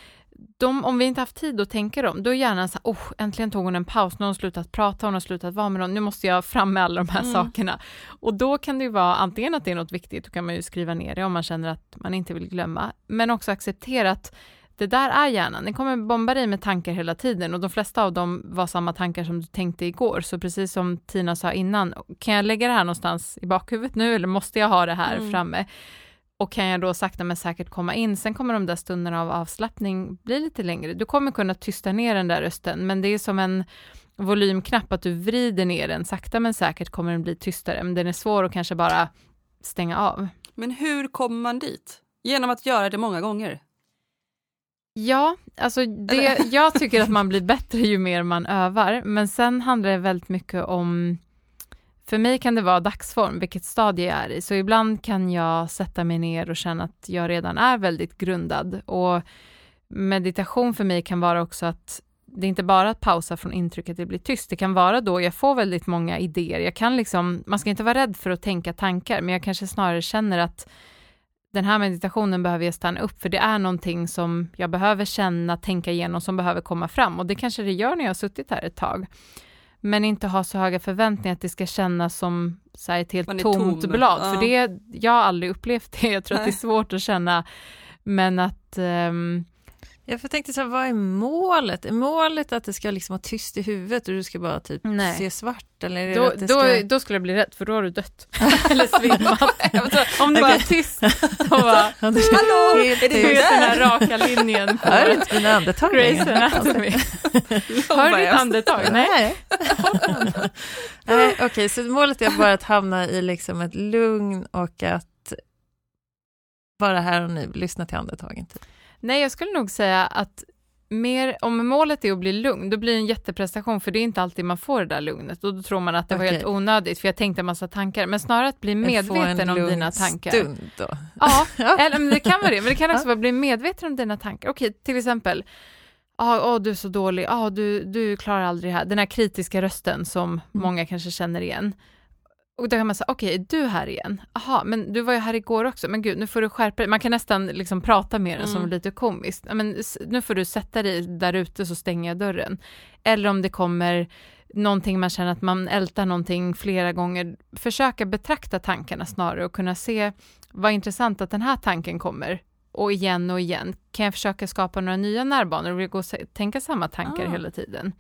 De, om vi inte haft tid att tänka dem, då är hjärnan så här, oh, äntligen tog hon en paus, nu har hon slutat prata, hon har slutat vara med någon, nu måste jag fram med alla de här Mm. sakerna. Och då kan det ju vara antingen att det är något viktigt, då kan man ju skriva ner det om man känner att man inte vill glömma, men också acceptera att det där är hjärnan, den kommer bomba dig med tankar hela tiden och de flesta av dem var samma tankar som du tänkte igår. Så precis som Tina sa innan, kan jag lägga det här någonstans i bakhuvudet nu eller måste jag ha det här Mm. framme? Och kan jag då sakta men säkert komma in, sen kommer de där stunderna av avslappning bli lite längre. Du kommer kunna tysta ner den där rösten, men det är som en volymknapp, att du vrider ner den, sakta men säkert kommer den bli tystare, men den är svår att kanske bara stänga av. Men hur kommer man dit? Genom att göra det många gånger. Ja, alltså det, jag tycker att man blir bättre ju mer man övar, men sen handlar det väldigt mycket om för mig kan det vara dagsform, vilket stadie jag är i, så ibland kan jag sätta mig ner och känna att jag redan är väldigt grundad. Och meditation för mig kan vara också att det är inte bara att pausa från intrycket det blir tyst, det kan vara då jag får väldigt många idéer. Jag kan liksom, man ska inte vara rädd för att tänka tankar, men jag kanske snarare känner att den här meditationen behöver jag stanna upp, för det är någonting som jag behöver känna, tänka igenom, som behöver komma fram. Och det kanske det gör när jag har suttit här ett tag. Men inte ha så höga förväntningar att det ska kännas som så här, ett helt tomt tom. blad. Ja. För det, jag har aldrig upplevt det, jag tror att det Nej. är svårt att känna. Men att ehm, Jag tänkte så här, vad är målet? Är målet att det ska liksom vara tyst i huvudet och du ska bara typ Nej. se svart? Eller Då, då, ska... då skulle jag bli rädd för då har du dött. Eller svimmat. Om det bara är tyst, då bara, Hallå, är det du där? den här raka linjen Hör inte mina andetag längre? Hör du ditt andetag? Nej. Nej. Okej, så målet är bara att hamna i liksom ett lugn och att vara här och nu, lyssna till andetagen. Typ. Nej, jag skulle nog säga att mer, om målet är att bli lugn, då blir det en jätteprestation, för det är inte alltid man får det där lugnet, och då tror man att det var Okej. helt onödigt, för jag tänkte en massa tankar, men snarare att bli medveten en om dina tankar. stund då. Ja, eller men det kan vara det, men det kan också vara att bli medveten om dina tankar. Okej, till exempel, ja, åh, du är så dålig, ja, du, du klarar aldrig det här, den här kritiska rösten som många kanske känner igen. Och då kan man säga, okej, är du här igen? Jaha, men du var ju här igår också, men gud, nu får du skärpa dig. Man kan nästan liksom prata med den som Mm. lite komiskt. Men nu får du sätta dig där ute så stänger jag dörren. Eller om det kommer någonting man känner att man ältar någonting flera gånger, försöka betrakta tankarna snarare och kunna se vad intressant att den här tanken kommer och igen och igen. Kan jag försöka skapa några nya närbanor och gå och tänka samma tankar Ah. hela tiden?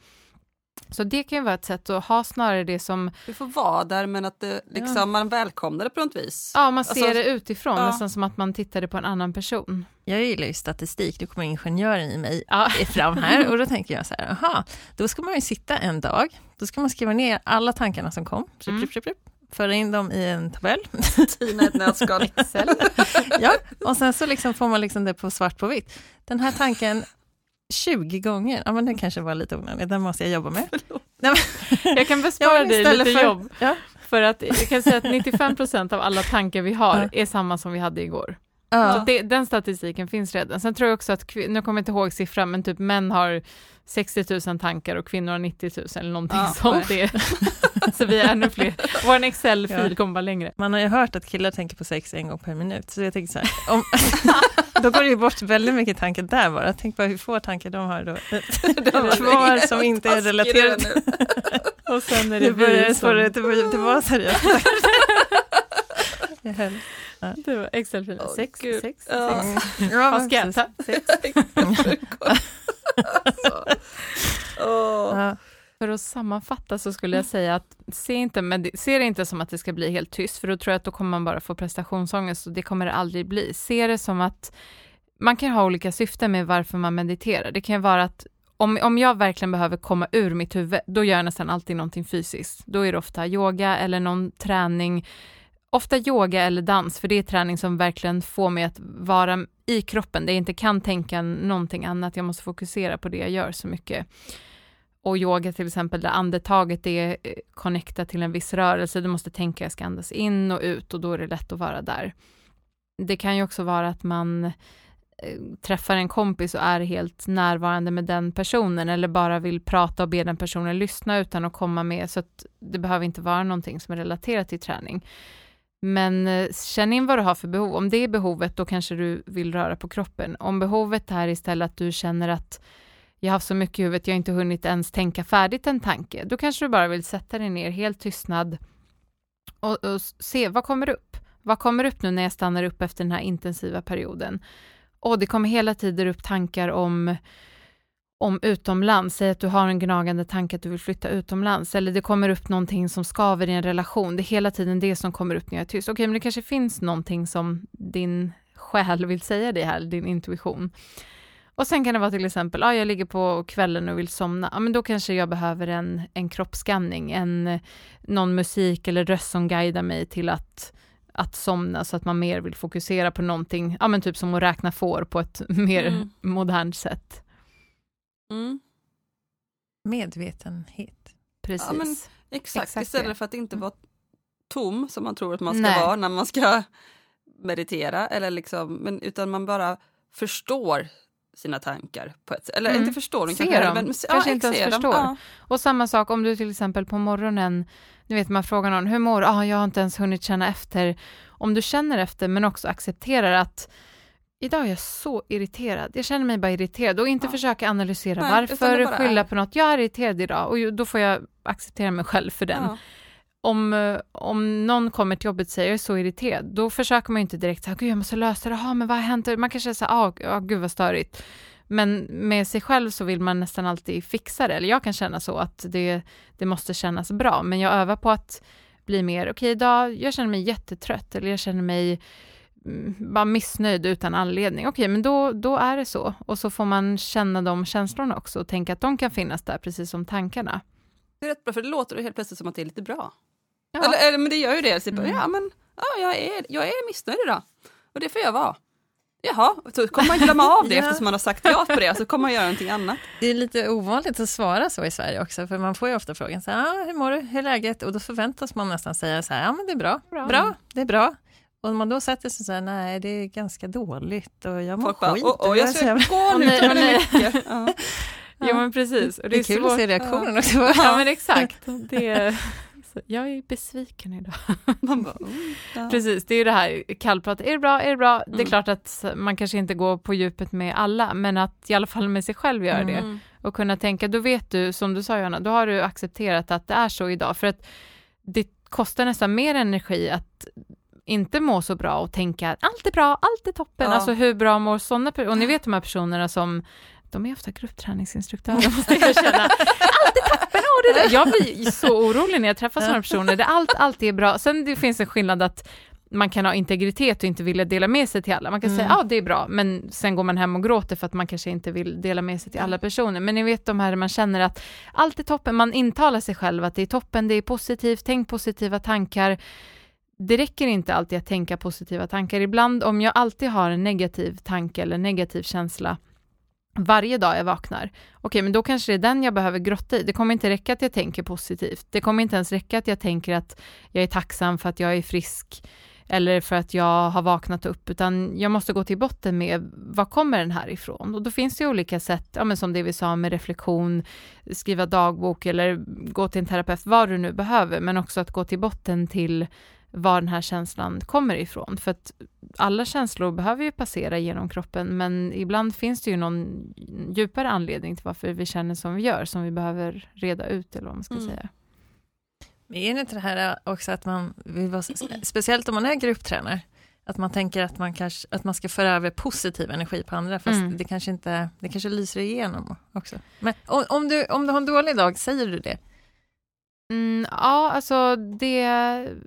Så det kan ju vara ett sätt att ha snarare det som, Du får vara där men att det, liksom, man välkomnar det på något vis. ja man ser Alltså, det utifrån, ja. nästan som att man tittade på en annan person. Jag gillar ju statistik, då kommer ingenjören i mig Ja. fram här och då tänker jag så här, aha, då ska man ju sitta en dag, då ska man skriva ner alla tankarna som kom, Mm. chip, chip, chip, föra in dem i en tabell, Tina ett nötskal. Ja, och sen så liksom får man liksom det på svart på vitt. Den här tanken 20 gånger, ja men den kanske var lite onödig, den måste jag jobba med. Nej, men- Jag kan Ja, bespara men dig lite för- jobb, Ja, för att jag kan säga att 95% av alla tankar vi har Ja. är samma som vi hade igår. Så ja. det, den statistiken finns redan. Sen tror jag också att, nu kommer jag inte ihåg siffran, men typ män har 60 000 tankar och kvinnor har 90 000 eller någonting Ja. sånt. Det. så vi är ännu fler. Vår Excel-fil Ja. kommer bara längre. Man har ju hört att killar tänker på sex en gång per minut, så jag tänker så här, om, då går det ju bort väldigt mycket tankar där bara. Tänk bara hur få tankar de har då. Kvar som inte är relaterade. Och sen är det börjar vi det som... det vara seriöst. Höll- Det var Excel-filen. Åh, sex, Gud. sex, Ja. sex. Ja, Vad ska jag precis. ta? Sex. alltså. Åh. Ja. För att sammanfatta så skulle jag säga att se, inte, med, se det inte som att det ska bli helt tyst, för då tror jag att då kommer man bara få prestationsångest och det kommer det aldrig bli. Se det som att man kan ha olika syften med varför man mediterar. Det kan ju vara att om, om jag verkligen behöver komma ur mitt huvud, då gör jag nästan alltid någonting fysiskt. Då är det ofta yoga eller någon träning, ofta yoga eller dans, för det är träning som verkligen får mig att vara i kroppen, där jag inte kan tänka någonting annat. Jag måste fokusera på det jag gör så mycket och yoga till exempel, där andetaget är eh, connectat till en viss rörelse, du måste tänka jag ska andas in och ut och då är det lätt att vara där. Det kan ju också vara att man eh, träffar en kompis och är helt närvarande med den personen eller bara vill prata och be den personen lyssna utan att komma med, så att det behöver inte vara någonting som är relaterat till träning. Men eh, känn in vad du har för behov. Om det är behovet, då kanske du vill röra på kroppen. Om behovet är istället att du känner att jag har haft så mycket i huvudet, jag har inte hunnit ens tänka färdigt en tanke. Då kanske du bara vill sätta dig ner, helt tystnad och, och se vad kommer upp. Vad kommer upp nu när jag stannar upp efter den här intensiva perioden? Och det kommer hela tiden upp tankar om om utomlands, säg att du har en gnagande tanke att du vill flytta utomlands, eller det kommer upp någonting som skaver i en relation, det är hela tiden det som kommer upp när jag är tyst. Okej, men det kanske finns någonting som din själ vill säga dig här, din intuition. Och sen kan det vara till exempel, ja, jag ligger på kvällen och vill somna, ja, men då kanske jag behöver en, en kroppsskanning, en, någon musik eller röst som guidar mig till att, att somna så att man mer vill fokusera på någonting, ja men typ som att räkna får på ett mer Mm. modernt sätt. Mm. Medvetenhet. Precis. Ja, men Exakt, Exakt istället för att inte vara tom som man tror att man ska Nej. vara när man ska meditera. Eller liksom, men, utan man bara förstår sina tankar på ett sätt. Eller Mm. inte förstår, de Ser kanske, dem. men, Kanske inte ens förstår. Ja. Och samma sak om du till exempel på morgonen, nu vet man frågar någon, hur mår du? Ah, jag har inte ens hunnit känna efter. Om du känner efter men också accepterar att idag är jag så irriterad, jag känner mig bara irriterad och inte Ja. försöka analysera Nej, varför, skylla på något, jag är irriterad idag och då får jag acceptera mig själv för den. Om, eh, om någon kommer till jobbet och säger jag är så irriterad, då försöker man ju inte direkt säga, gud jag måste lösa det, Jaha, men vad har hänt? Man kanske säger, ah, ah, gud vad störigt. Men med sig själv så vill man nästan alltid fixa det, eller jag kan känna så att det, det måste kännas bra, men jag övar på att bli mer, okej okay, idag, jag känner mig jättetrött eller jag känner mig mm, bara missnöjd utan anledning. Okej, okay, men då, då är det så. Och så får man känna de känslorna också och tänka att de kan finnas där, precis som tankarna. Det är rätt bra, för det låter helt plötsligt som att det är lite bra. Ja. Eller, eller men det gör ju det. Så mm. Ja, men ja, jag, är, jag är missnöjd idag. Och det får jag vara. Jaha, så kommer man glömma av det ja. eftersom man har sagt ja på det, så kommer man göra någonting annat. Det är lite ovanligt att svara så i Sverige också, för man får ju ofta frågan så här, ah, hur mår du, hur är läget? Och då förväntas man nästan säga så här, ja men det är bra, bra, bra det är bra. Och om man då sätter sig så här, nej det är ganska dåligt och jag mår Folk skit. Bara, jag ska gå nu, det mycket. Ja. ja men precis. Och det, det är, kul svårt. att se reaktionen också. Ja men exakt. Det, jag är besviken idag. Man bara, mm, ja. Precis, det är ju det här kallprat, är det bra, är det bra? Mm. Det är mm. klart att man kanske inte går på djupet med alla, men att i alla fall med sig själv göra mm. det. Och kunna tänka, då vet du, som du sa Johanna, då har du accepterat att det är så idag, för att det kostar nästan mer energi att inte må så bra och tänka allt är bra, allt är toppen. Ja. Alltså hur bra mår sådana personer? Och ni vet de här personerna som de är ofta gruppträningsinstruktörer måste jag känna. Allt är toppen! Det där. Jag blir så orolig när jag träffar sådana personer. Det allt alltid är bra. Sen det finns en skillnad att man kan ha integritet och inte vilja dela med sig till alla. Man kan mm. säga ja det är bra, men sen går man hem och gråter för att man kanske inte vill dela med sig till alla personer. Men ni vet de här man känner att allt är toppen, man intalar sig själv att det är toppen, det är positivt, tänk positiva tankar. Det räcker inte alltid att tänka positiva tankar. Ibland om jag alltid har en negativ tanke eller negativ känsla varje dag jag vaknar. Okej, men då kanske det är den jag behöver grotta i. Det kommer inte räcka att jag tänker positivt. Det kommer inte ens räcka att jag tänker att jag är tacksam för att jag är frisk eller för att jag har vaknat upp, utan jag måste gå till botten med var kommer den här ifrån? Och då finns det olika sätt, ja, men som det vi sa med reflektion, skriva dagbok eller gå till en terapeut, vad du nu behöver, men också att gå till botten till var den här känslan kommer ifrån. För att alla känslor behöver ju passera genom kroppen, men ibland finns det ju någon djupare anledning till varför vi känner som vi gör, som vi behöver reda ut, eller vad man ska mm. säga. Men är det inte det här också att man, speciellt om man är grupptränare, att man tänker att man, kanske, att man ska föra över positiv energi på andra, fast mm. det, kanske inte, det kanske lyser igenom också. Men om, om, du, om du har en dålig dag, säger du det? Mm, ja, alltså det,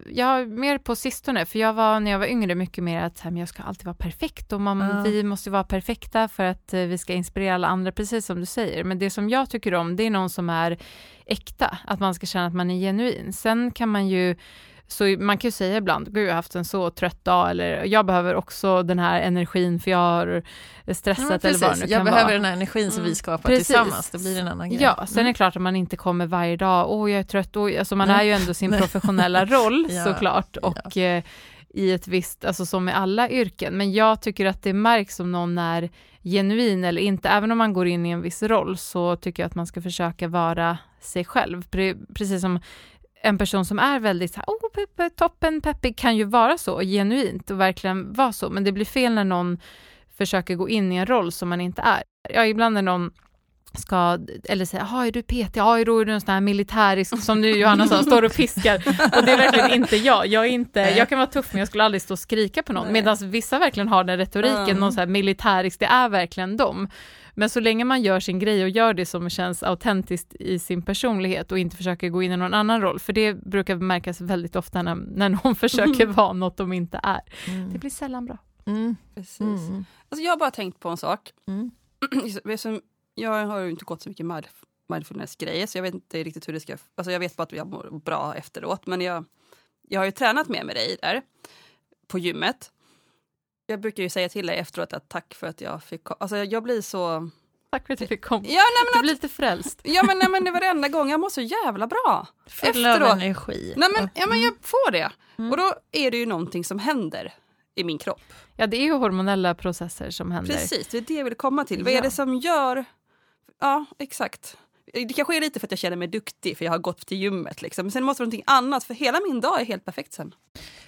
jag mer på sistone, för jag var när jag var yngre mycket mer att här, men jag ska alltid vara perfekt och man, mm. vi måste vara perfekta för att eh, vi ska inspirera alla andra, precis som du säger. Men det som jag tycker om, det är någon som är äkta, att man ska känna att man är genuin. Sen kan man ju så man kan ju säga ibland, gud jag har haft en så trött dag eller jag behöver också den här energin för jag har stressat ja, eller vad det nu Jag kan behöver vara. den här energin som mm. vi skapar precis. tillsammans, det blir en annan grej. Ja, sen är det mm. klart att man inte kommer varje dag, åh oh, jag är trött, oh, alltså man är ju ändå sin professionella roll ja, såklart och ja. eh, i ett visst, alltså som med alla yrken, men jag tycker att det märks om någon är genuin eller inte, även om man går in i en viss roll så tycker jag att man ska försöka vara sig själv. Precis som en person som är väldigt så här, oh, peppe, toppen, peppig kan ju vara så genuint och verkligen vara så, men det blir fel när någon försöker gå in i en roll som man inte är. Ja, ibland när någon ska, eller säga, ja är du PT, ja då är du en sån här militärisk, som nu Johanna sa, står och piskar. Och det är verkligen inte jag. Jag, är inte, jag kan vara tuff men jag skulle aldrig stå och skrika på någon. Medan vissa verkligen har den retoriken, mm. någon så här militärisk, det är verkligen dem. Men så länge man gör sin grej och gör det som känns autentiskt i sin personlighet och inte försöker gå in i någon annan roll, för det brukar märkas väldigt ofta när, när någon försöker mm. vara något de inte är. Mm. Det blir sällan bra. Mm. Precis. Mm. Alltså jag har bara tänkt på en sak. Mm. jag har ju inte gått så mycket mindfulness-grejer så jag vet inte riktigt hur det ska... Alltså jag vet bara att jag mår bra efteråt men jag, jag har ju tränat med, med dig där på gymmet jag brukar ju säga till dig efteråt att tack för att jag fick komma. Alltså jag blir så... Tack för att du fick komma. Ja, nej, men du blir lite frälst. Ja men, nej, men det var varenda gång, jag mår så jävla bra. Full av energi. Nej, men, ja, men jag får det. Mm. Och då är det ju någonting som händer i min kropp. Ja det är ju hormonella processer som händer. Precis, det är det jag vill komma till. Ja. Vad är det som gör... Ja, exakt. Det kanske är lite för att jag känner mig duktig för jag har gått till gymmet. Liksom. Men sen måste det vara någonting annat för hela min dag är helt perfekt sen.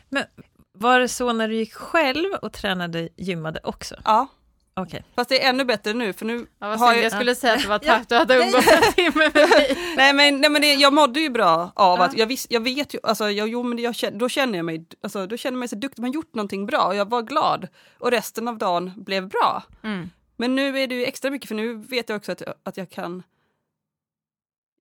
Men var det så när du gick själv och tränade gymmade också? Ja. Okay. Fast det är ännu bättre nu för nu ja, har jag... jag skulle säga att det var tack, du hade umgåtts en timme med mig. nej men, nej, men det, jag mådde ju bra av ja. att jag, vis, jag vet ju, alltså, jag, jo, men jag, då känner jag mig, alltså, då känner jag mig så duktig, man gjort någonting bra och jag var glad och resten av dagen blev bra. Mm. Men nu är det ju extra mycket för nu vet jag också att, att jag kan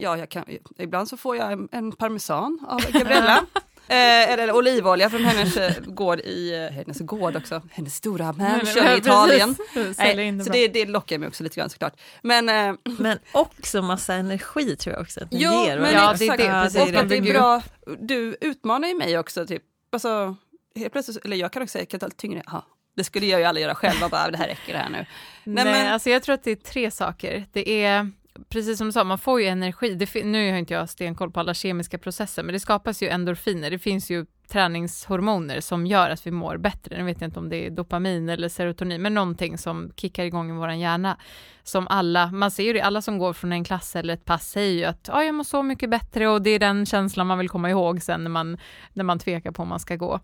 Ja, jag kan, ibland så får jag en, en parmesan av Gabriella. Eh, eller olivolja från hennes eh, gård i, eh, hennes gård också, hennes stora mansion i Italien. Nej, så det, det lockar mig också lite grann såklart. Men, eh, men också massa energi tror jag också att ni jo, ger. Men ja, det är det. Ja, det. Och det är bra, du utmanar ju mig också. Typ. Alltså, helt plötsligt, eller jag kan också säga, kan ta tyngre, aha, det skulle jag ju alla göra själva, bara det här räcker det här nu. Nej, Nej men, alltså jag tror att det är tre saker. Det är precis som du sa, man får ju energi. Det, nu har inte jag stenkoll på alla kemiska processer, men det skapas ju endorfiner. Det finns ju träningshormoner som gör att vi mår bättre. Nu vet jag inte om det är dopamin eller serotonin, men någonting som kickar igång i vår hjärna. Som alla, man ser ju det, alla som går från en klass eller ett pass säger ju att ah, jag mår så mycket bättre och det är den känslan man vill komma ihåg sen när man, när man tvekar på om man ska gå.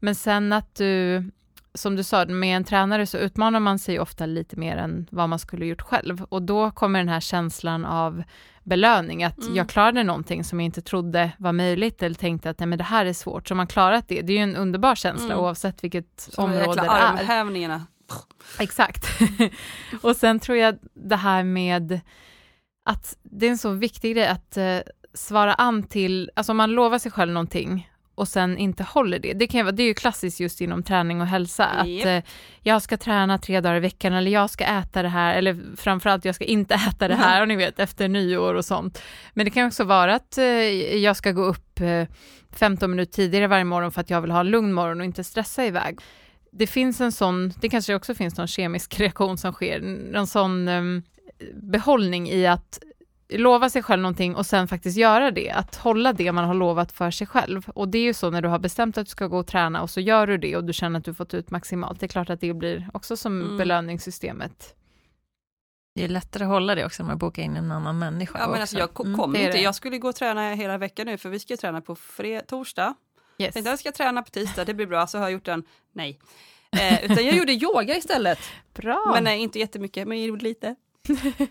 Men sen att du som du sa, med en tränare så utmanar man sig ofta lite mer än vad man skulle gjort själv. Och då kommer den här känslan av belöning, att mm. jag klarade någonting som jag inte trodde var möjligt eller tänkte att nej men det här är svårt. Så man klarat det, det är ju en underbar känsla mm. oavsett vilket så område det är. armhävningarna. Exakt. och sen tror jag det här med att det är en så viktig grej att eh, svara an till, alltså om man lovar sig själv någonting och sen inte håller det. Det, kan vara, det är ju klassiskt just inom träning och hälsa, yep. att eh, jag ska träna tre dagar i veckan eller jag ska äta det här, eller framförallt jag ska inte äta det här, mm. och ni vet efter nyår och sånt. Men det kan också vara att eh, jag ska gå upp eh, 15 minuter tidigare varje morgon för att jag vill ha en lugn morgon och inte stressa iväg. Det finns en sån, det kanske också finns någon kemisk reaktion som sker, någon sån eh, behållning i att lova sig själv någonting och sen faktiskt göra det, att hålla det man har lovat för sig själv. Och det är ju så när du har bestämt att du ska gå och träna och så gör du det och du känner att du fått ut maximalt. Det är klart att det blir också som mm. belöningssystemet. Det är lättare att hålla det också när man bokar in en annan människa. Ja, men alltså jag kom mm, inte, jag skulle gå och träna hela veckan nu för vi ska träna på fred, torsdag. Yes. Tänkte jag ska träna på tisdag, det blir bra, så har jag gjort en, nej. Eh, utan jag gjorde yoga istället. Bra. Men nej, inte jättemycket, men jag gjorde lite.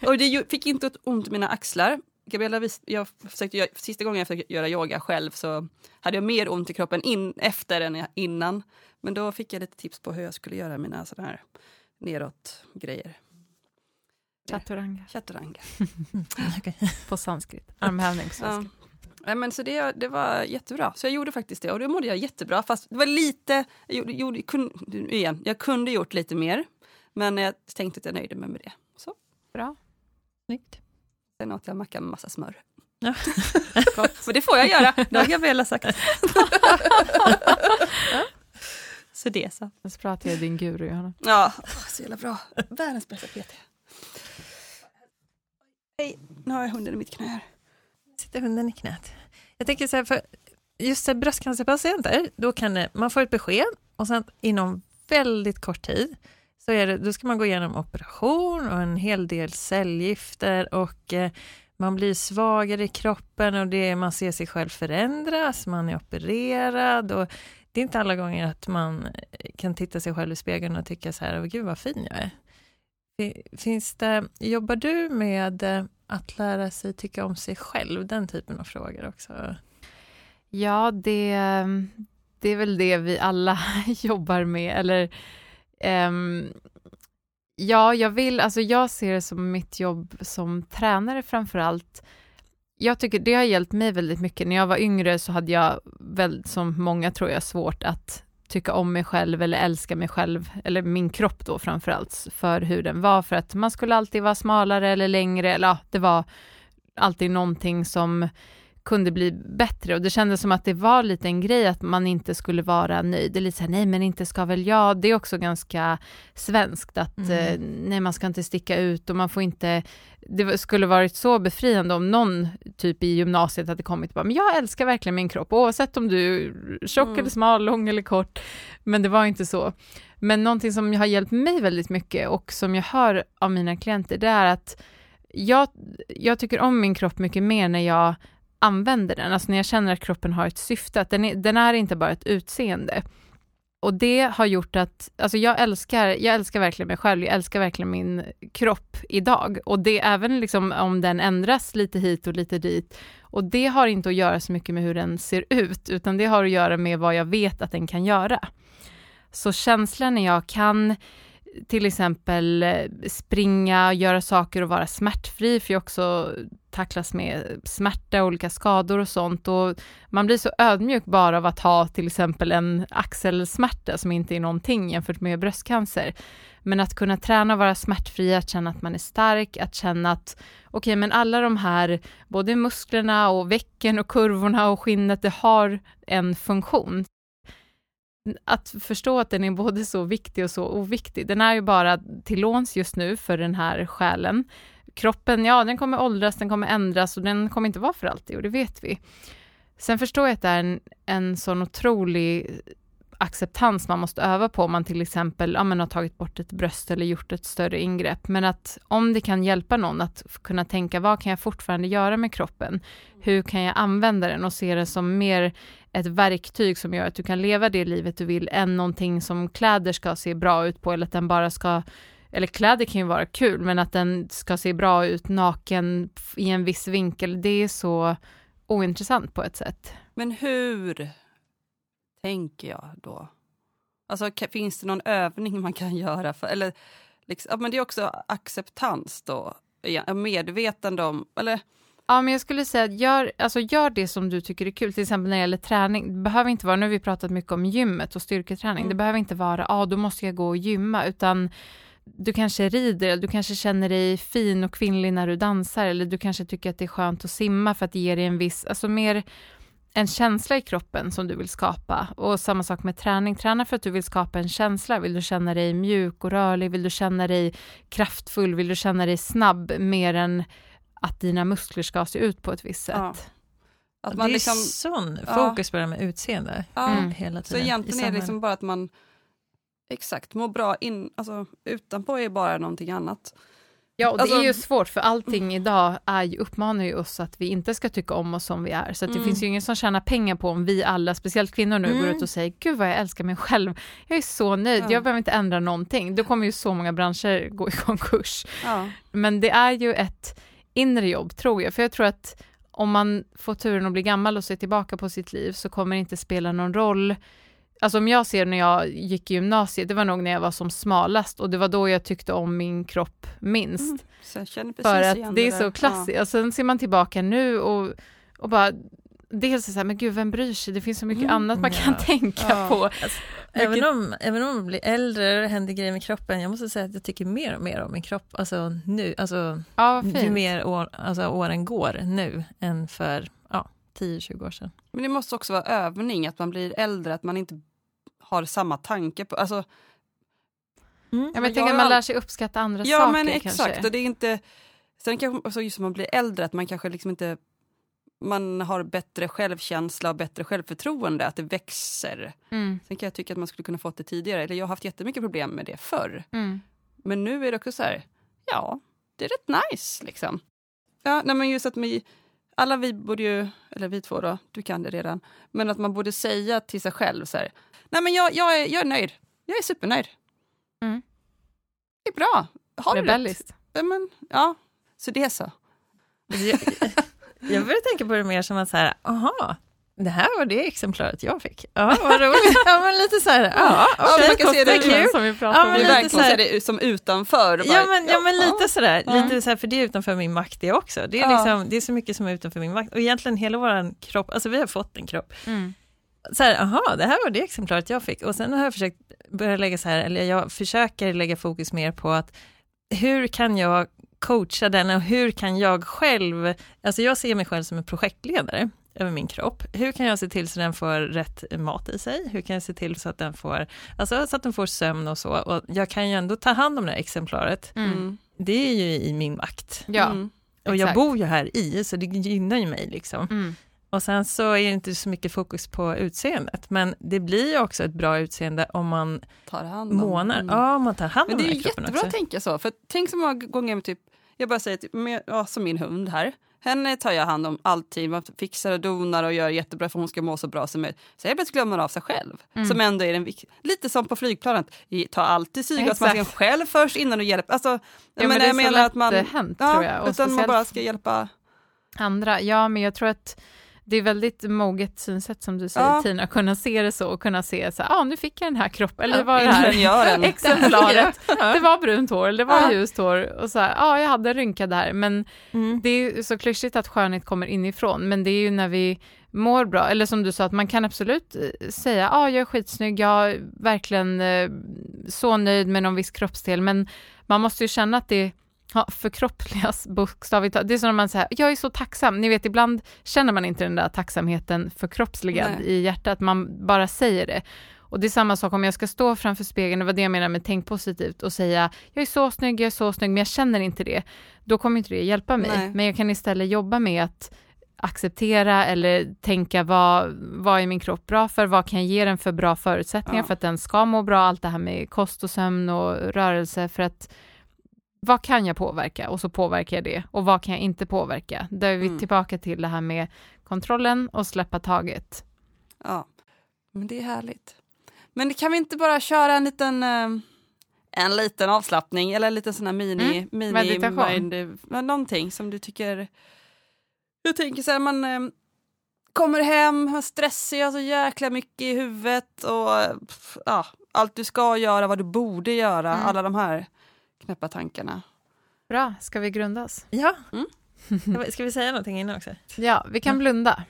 Och det fick inte ont i mina axlar. Gabriella, jag försökte, sista gången jag försökte göra yoga själv så hade jag mer ont i kroppen in, efter än innan. Men då fick jag lite tips på hur jag skulle göra mina sådana här neråt grejer. Chaturanga. Chaturanga. okay. På sanskrit, armhävning på sanskrit. Ja. men så det, det var jättebra, så jag gjorde faktiskt det och då mådde jag jättebra fast det var lite, jag, gjorde, gjorde, kunde, igen, jag kunde gjort lite mer men jag tänkte att jag nöjde mig med det. Bra. Snyggt. Sen åt jag macka med massa smör. Ja. För det får jag göra, det har Gabriella sagt. ja. Så det så. Så pratar jag din guru Johanna. Ja, så jävla bra. Världens bästa PT. Hej, nu har jag hunden i mitt knä här. Sitter hunden i knät. Jag tänker så här, för just bröstcancerpatienter, då kan det, man få ett besked och sen inom väldigt kort tid så är det, då ska man gå igenom operation och en hel del cellgifter och eh, man blir svagare i kroppen och det, man ser sig själv förändras, man är opererad och det är inte alla gånger att man eh, kan titta sig själv i spegeln och tycka så här, gud vad fin jag är. Finns det, jobbar du med eh, att lära sig tycka om sig själv, den typen av frågor också? Ja, det, eh, det är väl det vi alla jobbar med, eller Um, ja, jag vill, alltså jag ser det som mitt jobb som tränare framför allt. Jag tycker det har hjälpt mig väldigt mycket. När jag var yngre så hade jag, väl, som många tror jag, svårt att tycka om mig själv eller älska mig själv, eller min kropp då framför allt, för hur den var, för att man skulle alltid vara smalare eller längre, eller ja, det var alltid någonting som kunde bli bättre och det kändes som att det var lite en grej att man inte skulle vara nöjd. Det är lite såhär, nej men inte ska väl jag, det är också ganska svenskt att mm. eh, nej man ska inte sticka ut och man får inte, det skulle varit så befriande om någon typ i gymnasiet hade kommit och bara, men jag älskar verkligen min kropp oavsett om du är tjock mm. eller smal, lång eller kort. Men det var inte så. Men någonting som har hjälpt mig väldigt mycket och som jag hör av mina klienter, det är att jag, jag tycker om min kropp mycket mer när jag använder den, alltså när jag känner att kroppen har ett syfte, att den är, den är inte bara ett utseende. Och det har gjort att, alltså jag älskar, jag älskar verkligen mig själv, jag älskar verkligen min kropp idag. Och det även liksom om den ändras lite hit och lite dit. Och det har inte att göra så mycket med hur den ser ut, utan det har att göra med vad jag vet att den kan göra. Så känslan när jag kan till exempel eh, springa, göra saker och vara smärtfri, för jag också tacklas med smärta, olika skador och sånt. Och man blir så ödmjuk bara av att ha till exempel en axelsmärta som inte är någonting jämfört med bröstcancer. Men att kunna träna och vara smärtfri, att känna att man är stark, att känna att okej, okay, men alla de här, både musklerna och vecken och kurvorna och skinnet, det har en funktion att förstå att den är både så viktig och så oviktig. Den är ju bara till låns just nu för den här själen. Kroppen, ja, den kommer åldras, den kommer ändras och den kommer inte vara för alltid och det vet vi. Sen förstår jag att det är en, en sån otrolig acceptans man måste öva på om man till exempel ja, men har tagit bort ett bröst eller gjort ett större ingrepp. Men att om det kan hjälpa någon att kunna tänka vad kan jag fortfarande göra med kroppen? Hur kan jag använda den och se det som mer ett verktyg som gör att du kan leva det livet du vill än någonting som kläder ska se bra ut på eller att den bara ska eller kläder kan ju vara kul, men att den ska se bra ut naken i en viss vinkel, det är så ointressant på ett sätt. Men hur tänker jag då? Alltså finns det någon övning man kan göra? För, eller, liksom, ja, men det är också acceptans då, medvetande om, eller Ja, men jag skulle säga att gör, alltså gör det som du tycker är kul, till exempel när det gäller träning. Det behöver inte vara, nu har vi pratat mycket om gymmet och styrketräning, mm. det behöver inte vara, ja ah, då måste jag gå och gymma, utan du kanske rider, du kanske känner dig fin och kvinnlig när du dansar, eller du kanske tycker att det är skönt att simma för att det ger dig en viss, alltså mer en känsla i kroppen som du vill skapa. Och samma sak med träning. Träna för att du vill skapa en känsla. Vill du känna dig mjuk och rörlig? Vill du känna dig kraftfull? Vill du känna dig snabb mer än att dina muskler ska se ut på ett visst sätt? Ja. Att man det är liksom, sån fokus på det med utseende. Ja. Mm. Hela tiden. Så egentligen är det liksom bara att man exakt mår bra in, alltså, utanpå är bara någonting annat. Ja, och det alltså, är ju svårt för allting idag är ju, uppmanar ju oss att vi inte ska tycka om oss som vi är. Så mm. det finns ju ingen som tjänar pengar på om vi alla, speciellt kvinnor nu, mm. går ut och säger gud vad jag älskar mig själv. Jag är så nöjd, ja. jag behöver inte ändra någonting. Då kommer ju så många branscher gå i konkurs. Ja. Men det är ju ett inre jobb tror jag, för jag tror att om man får turen att bli gammal och se tillbaka på sitt liv så kommer det inte spela någon roll Alltså om jag ser när jag gick i gymnasiet, det var nog när jag var som smalast och det var då jag tyckte om min kropp minst. Mm, För att det är så klassiskt. Ja. Och sen ser man tillbaka nu och, och bara dels så här, men gud vem bryr sig, det finns så mycket mm. annat man kan tänka ja. på. Alltså, även, om, även om man blir äldre och det händer grejer med kroppen, jag måste säga att jag tycker mer och mer om min kropp, alltså nu, alltså ja, ju mer år, alltså, åren går nu än för ja, 10-20 år sedan. Men det måste också vara övning, att man blir äldre, att man inte har samma tanke på, alltså Mm. Ja, men jag tänker att man lär sig uppskatta andra ja, saker. Ja men exakt, kanske. och det är inte... Sen kanske också just som man blir äldre, att man kanske liksom inte man har bättre självkänsla och bättre självförtroende, att det växer. Mm. Sen kan jag tycka att man skulle kunna fått det tidigare, eller jag har haft jättemycket problem med det förr. Mm. Men nu är det också så här, ja, det är rätt nice liksom. Ja, nej, men just att vi, alla vi borde ju, eller vi två då, du kan det redan, men att man borde säga till sig själv så här, nej men jag, jag, är, jag är nöjd, jag är supernöjd. Mm. Det är bra, har du Rebelliskt. rätt? Men, ja, så det är så. Jag börjar tänka på det mer som att så här, aha, det här var det exemplaret jag fick. Ja, vad roligt. ja, men lite så här, ja, ja man kan se det kul. Som vi pratar ja, men lite verkligen så här, det som utanför. Bara, ja, men, ja, men lite sådär, ja. lite så här, för det är utanför min makt det också. Det är, ja. liksom, det är så mycket som är utanför min makt. Och egentligen hela vår kropp, alltså vi har fått en kropp. Mm. Så här, aha, det här var det exemplaret jag fick. Och sen har jag försökt börja lägga så här, eller jag försöker lägga fokus mer på att hur kan jag coacha den och hur kan jag själv, alltså jag ser mig själv som en projektledare över min kropp. Hur kan jag se till så den får rätt mat i sig? Hur kan jag se till så att den får, alltså så att den får sömn och så. Och jag kan ju ändå ta hand om det här exemplaret. Mm. Det är ju i min makt. Ja, mm. Och jag bor ju här i, så det gynnar ju mig liksom. Mm. Och sen så är det inte så mycket fokus på utseendet, men det blir också ett bra utseende om man tar hand om, månar. Mm. Ja, man tar hand om Men det är jättebra att tänka så, för tänk så många gånger med typ, jag bara säger, typ, med, ja, som min hund här, henne tar jag hand om alltid, man fixar och donar och gör jättebra för hon ska må så bra som möjligt. Så jag glömmer av sig själv, mm. som ändå är den lite som på flygplanet, ta alltid syrgasmasken själv först innan du hjälper. Alltså, ja, men, men det är jag menar att man, hänt, ja, tror jag. Och utan man bara ska hjälpa andra. Ja, men jag tror att Det är väldigt moget synsätt som du säger Ja. Tina, kunna se det så och kunna se så ja ah, nu fick jag den här kroppen, eller det var det här? exemplaret, det var brunt hår det var Ja. ljust hår och så ja ah, jag hade en rynka där, men Mm. det är ju så klyschigt att skönhet kommer inifrån, men det är ju när vi mår bra, eller som du sa, att man kan absolut eh, säga, ja ah, jag är skitsnygg, jag är verkligen eh, så nöjd med någon viss kroppsdel, men man måste ju känna att det ja, förkroppsligas bokstavligt talat. Det är som när man säger, jag är så tacksam, ni vet ibland känner man inte den där tacksamheten förkroppsligad Nej. i hjärtat, man bara säger det. Och det är samma sak om jag ska stå framför spegeln, det var det jag menar med tänk positivt, och säga jag är så snygg, jag är så snygg, men jag känner inte det. Då kommer inte det hjälpa mig. Nej. Men jag kan istället jobba med att acceptera eller tänka vad, vad är min kropp bra för, vad kan jag ge den för bra förutsättningar Ja. för att den ska må bra, allt det här med kost och sömn och rörelse för att vad kan jag påverka och så påverkar jag det och vad kan jag inte påverka? Då är vi Mm. tillbaka till det här med kontrollen och släppa taget. Ja, men det är härligt. Men kan vi inte bara köra en liten, eh, en liten avslappning eller en liten sån här mini, Mm, mini meditation. mind, men någonting som du tycker... Jag tänker så här, man eh, kommer hem, har stressig, har så jäkla mycket i huvudet och eh, pff, ja, allt du ska göra, vad du borde göra, Mm. alla de här knäppa tankarna. Bra, ska vi grundas? Ja. Mm. Ska vi säga någonting innan också? Ja, vi kan Mm. blunda.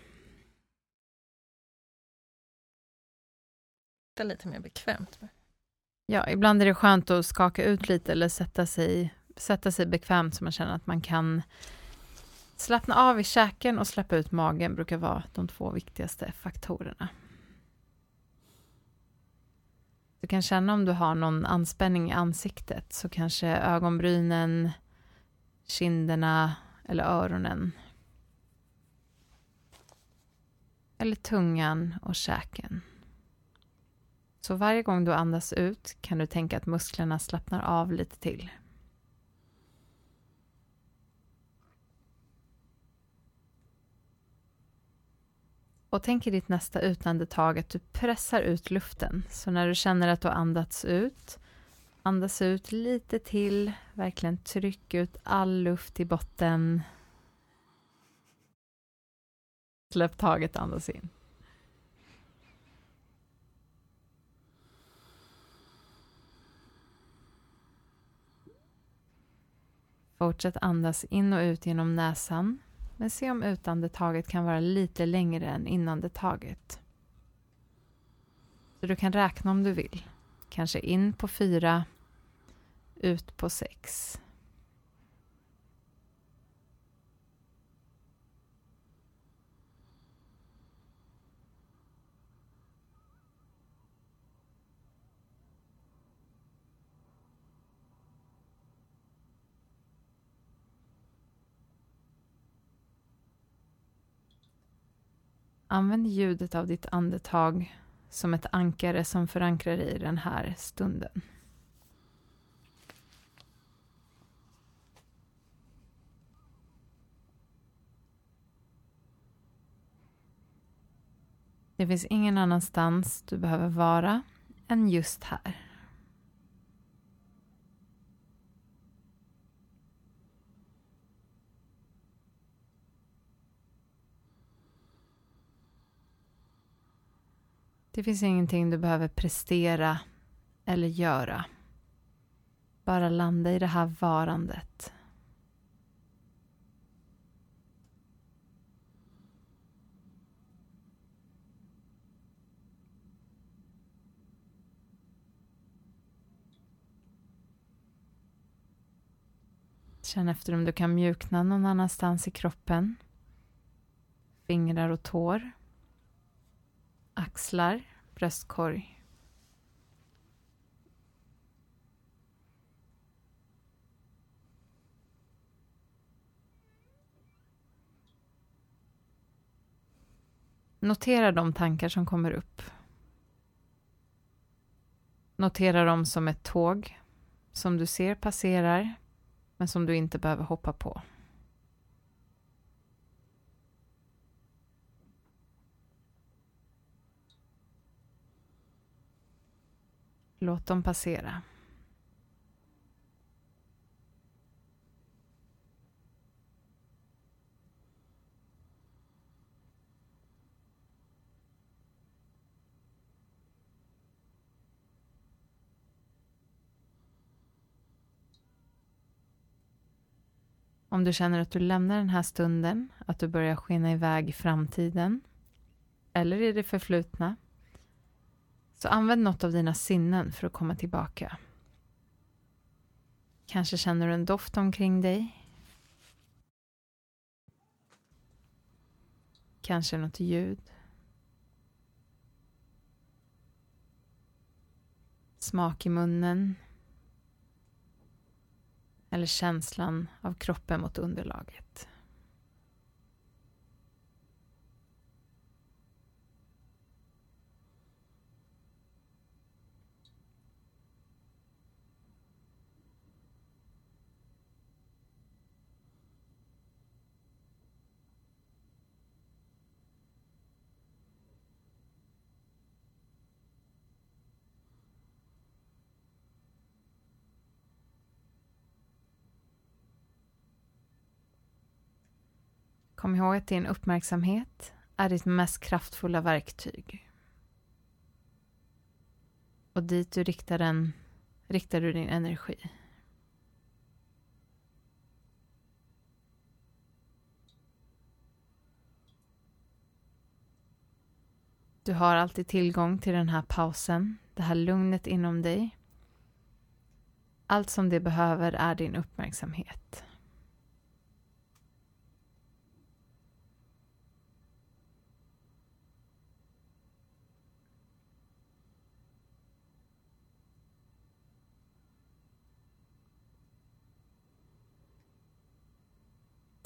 Det är lite mer bekvämt. Ja, ibland är det skönt att skaka ut lite eller sätta sig, sätta sig bekvämt så man känner att man kan slappna av i käken och släppa ut magen brukar vara de två viktigaste faktorerna. Du kan känna om du har någon anspänning i ansiktet så kanske ögonbrynen, kinderna eller öronen. Eller tungan och käken. Så varje gång du andas ut kan du tänka att musklerna slappnar av lite till. Och tänk i ditt nästa utandetag att du pressar ut luften. Så när du känner att du har andats ut, andas ut lite till. Verkligen tryck ut all luft i botten. Släpp taget, andas in. Fortsätt andas in och ut genom näsan. Men se om utandetaget kan vara lite längre än inandetaget. Så du kan räkna om du vill. Kanske in på fyra, ut på sex. Använd ljudet av ditt andetag som ett ankare som förankrar dig i den här stunden. Det finns ingen annanstans du behöver vara än just här. Det finns ingenting du behöver prestera eller göra. Bara landa i det här varandet. Känn efter om du kan mjukna någon annanstans i kroppen. Fingrar och tår. Axlar, bröstkorg. Notera de tankar som kommer upp. Notera dem som ett tåg som du ser passerar men som du inte behöver hoppa på. Låt dem passera. Om du känner att du lämnar den här stunden, att du börjar skena iväg i framtiden eller i det förflutna så använd något av dina sinnen för att komma tillbaka. Kanske känner du en doft omkring dig. Kanske något ljud. Smak i munnen. Eller känslan av kroppen mot underlaget. Kom ihåg att din uppmärksamhet är ditt mest kraftfulla verktyg. Och dit du riktar den, riktar du din energi. Du har alltid tillgång till den här pausen, det här lugnet inom dig. Allt som det behöver är din uppmärksamhet.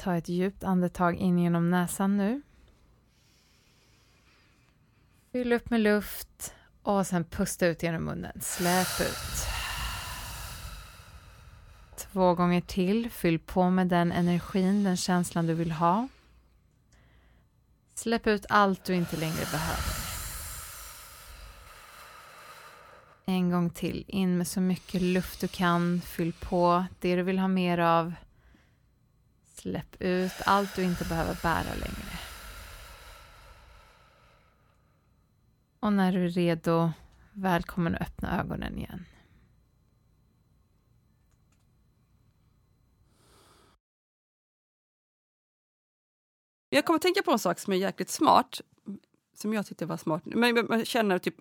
Ta ett djupt andetag in genom näsan nu. Fyll upp med luft och sen pusta ut genom munnen. Släpp ut. Två gånger till. Fyll på med den energin, den känslan du vill ha. Släpp ut allt du inte längre behöver. En gång till. In med så mycket luft du kan. Fyll på det du vill ha mer av. Släpp ut allt du inte behöver bära längre. Och när du är redo, välkommen att öppna ögonen igen. Jag kommer att tänka på en sak som är jäkligt smart, som jag tyckte var smart. Men man känner, typ,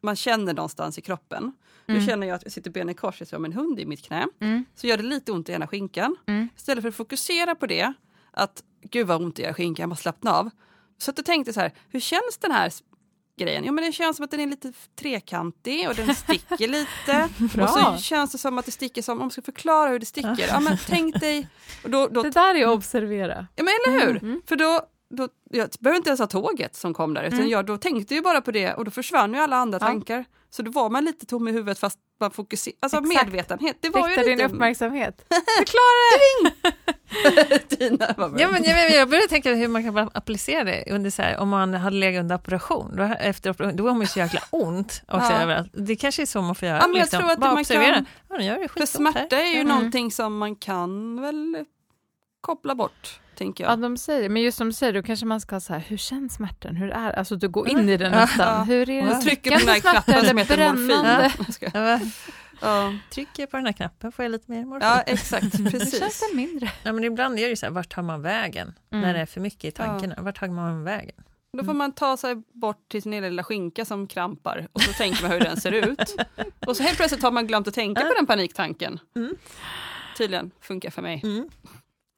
man känner någonstans i kroppen. Mm. Nu känner jag att jag sitter benen i kors som en hund i mitt knä. Mm. Så gör det lite ont i ena skinkan. Mm. Istället för att fokusera på det, att gud vad ont i ena skinkan, jag måste slappna av. Så att jag tänkte så här, hur känns den här grejen? Jo men det känns som att den är lite trekantig och den sticker lite. Bra. och så känns det som att det sticker som, om man ska förklara hur det sticker. Ja men tänk dig, och då, då Det där är att observera. Ja men eller hur! Mm. För då, då, jag behöver inte ens ha tåget som kom där, utan Mm. jag då tänkte ju bara på det och då försvann ju alla andra Ja. tankar. Så då var man lite tom i huvudet fast man fokuserade, alltså Exakt. medvetenhet. Det var Rikta ju din lite... uppmärksamhet. Tina, vad bra. Ja, men jag, jag började tänka hur man kan applicera det under så här, om man hade legat under operation. Då, efter operation, då har man ju så jäkla ont också Ja. överallt. Det kanske är så man får göra. Ja, men jag liksom. tror att bara man observera. kan- Ja, gör det För skitont här. smärta är ju Mm. någonting som man kan väl koppla bort, tänker Ja, jag. de säger men just som du säger, då kanske man ska ha så här, hur känns smärtan? Hur är Alltså du går in i den Ja. nästan. Ja. Hur är det? Trycker på den här knappen som heter morfin. Ja, Ja, trycker jag på den här knappen får jag lite mer morfin. ja exakt, Hur känns precis. det mindre? Ja, men ibland är det ju så här, vart tar man vägen? Mm. När det är för mycket i tankarna, vart tar man vägen? Då får man ta sig bort till sin lilla skinka som krampar och så tänker man hur den ser ut. Och så helt plötsligt har man glömt att tänka på den paniktanken. Mm. Tydligen funkar för mig. Mm.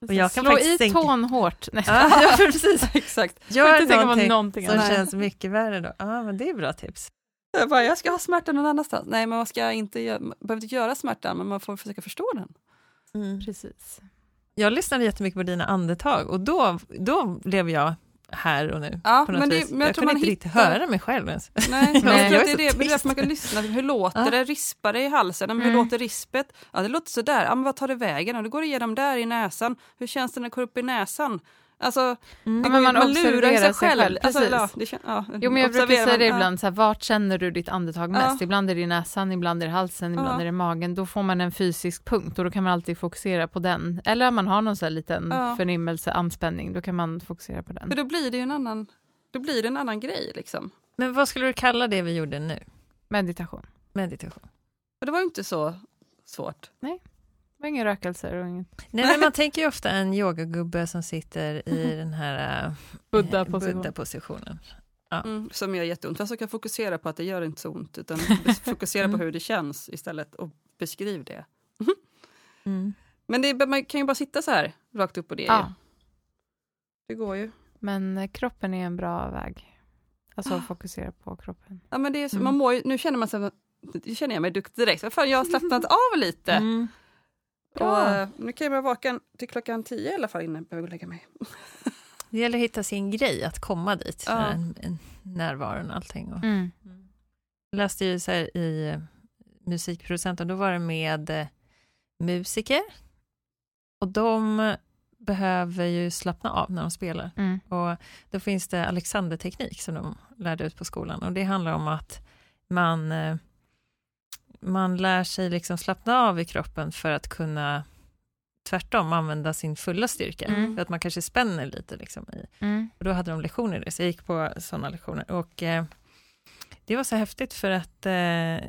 Och jag kan Slå i tänka- tån hårt. Nej, Ja, precis. Exakt. Gör inte tänka på någonting, som annat. känns mycket värre då. Ja, men det är bra tips. Jag, bara, jag ska ha smärta någon annanstans. Nej, men man ska inte göra, man behöver inte göra smärtan, men man får försöka förstå den. Precis. Jag lyssnade jättemycket på dina andetag och då, då blev jag här och nu. Ja, men, det, men jag, jag kunde man inte riktigt hittar... höra mig själv ens. Nej, Nej, jag tror att det är det. Men det är därför man kan lyssna. Hur låter Ja. det? Rispar det i halsen? Men hur Mm. låter rispet? Ja, det låter sådär. Ja, men vad tar det vägen? Ja, det går igenom där i näsan. Hur känns det när det går upp i näsan? Alltså, Mm. Ja, men ju- man lurar observerar sig sig själv. själv, Alltså, ja, det ja, Jo, men jag brukar säga det man, ja. ibland, så här, vart känner du ditt andetag Ja. mest? Ibland är det i näsan, ibland är det halsen, ibland Ja. är det magen. Då får man en fysisk punkt och då kan man alltid fokusera på den. Eller om man har någon så här liten Ja. förnimmelse, anspänning, då kan man fokusera på den. För då blir det ju en annan, då blir det en annan grej. Liksom. Men vad skulle du kalla det vi gjorde nu? Meditation. Meditation. Och det var ju inte så svårt. Var inga rökelser och inget Nej, men man tänker ju ofta en yogagubbe som sitter i den här eh, Buddha position. Buddha-positionen. Mm, som gör jätteont. Fast jag kan fokusera på att det gör inte så ont. Utan fokusera på Mm. hur det känns istället och beskriv det. Mm. Men det, man kan ju bara sitta så här rakt upp och ner. Ja, Det går ju. men eh, kroppen är en bra väg. Alltså Ah. att fokusera på kroppen. Ja, men det är så, Mm. man mår ju, nu känner man sig, nu känner jag mig duktig direkt. Fan, jag har slappnat av lite. Mm. Och, Bra. eh, nu kan jag vara vaken till klockan tio i alla fall innan jag behöver gå och lägga mig. Det gäller att hitta sin grej, att komma dit. Ja. En närvaron och allting. Och Mm. Jag läste ju så här i eh, musikproducenten, då var det med eh, musiker. Och de behöver ju slappna av när de spelar. Mm. Och då finns det Alexanderteknik som de lärde ut på skolan. Och det handlar om att man, eh, man lär sig liksom slappna av i kroppen för att kunna tvärtom använda sin fulla styrka. Mm. För att man kanske spänner lite liksom i. Mm. Och då hade de lektioner i det, så jag gick på sådana lektioner. Och eh, det var så häftigt för att eh,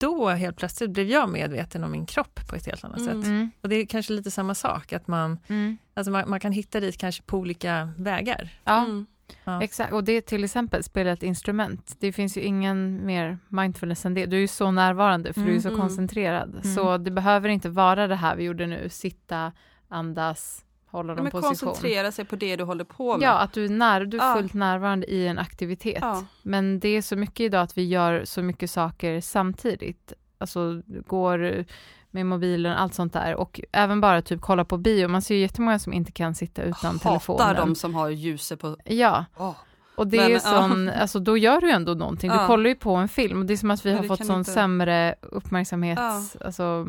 då helt plötsligt blev jag medveten om min kropp på ett helt annat Mm. sätt. Mm. Och det är kanske lite samma sak, att man, Mm. alltså man, man kan hitta dit kanske på olika vägar. Ja, Mm. Ja. exakt. Och det är till exempel spela ett instrument. Det finns ju ingen mer mindfulness än det. Du är ju så närvarande för du är så Mm. koncentrerad. Mm. Så det behöver inte vara det här vi gjorde nu, sitta, andas, hålla Ja, någon men position. koncentrera sig på det du håller på med. Ja, att du är, när, du är Ja. fullt närvarande i en aktivitet. Ja. Men det är så mycket idag att vi gör så mycket saker samtidigt. Alltså går med mobilen, allt sånt där. Och även bara typ kolla på bio. Man ser ju jättemånga som inte kan sitta utan Hatar telefonen. de som har ljuset på... Ja, Åh. och det Men, är sån, alltså då gör du ju ändå någonting. Du Ja. kollar ju på en film och det är som att vi Men har fått sån inte- sämre uppmärksamhet. Ja. Alltså,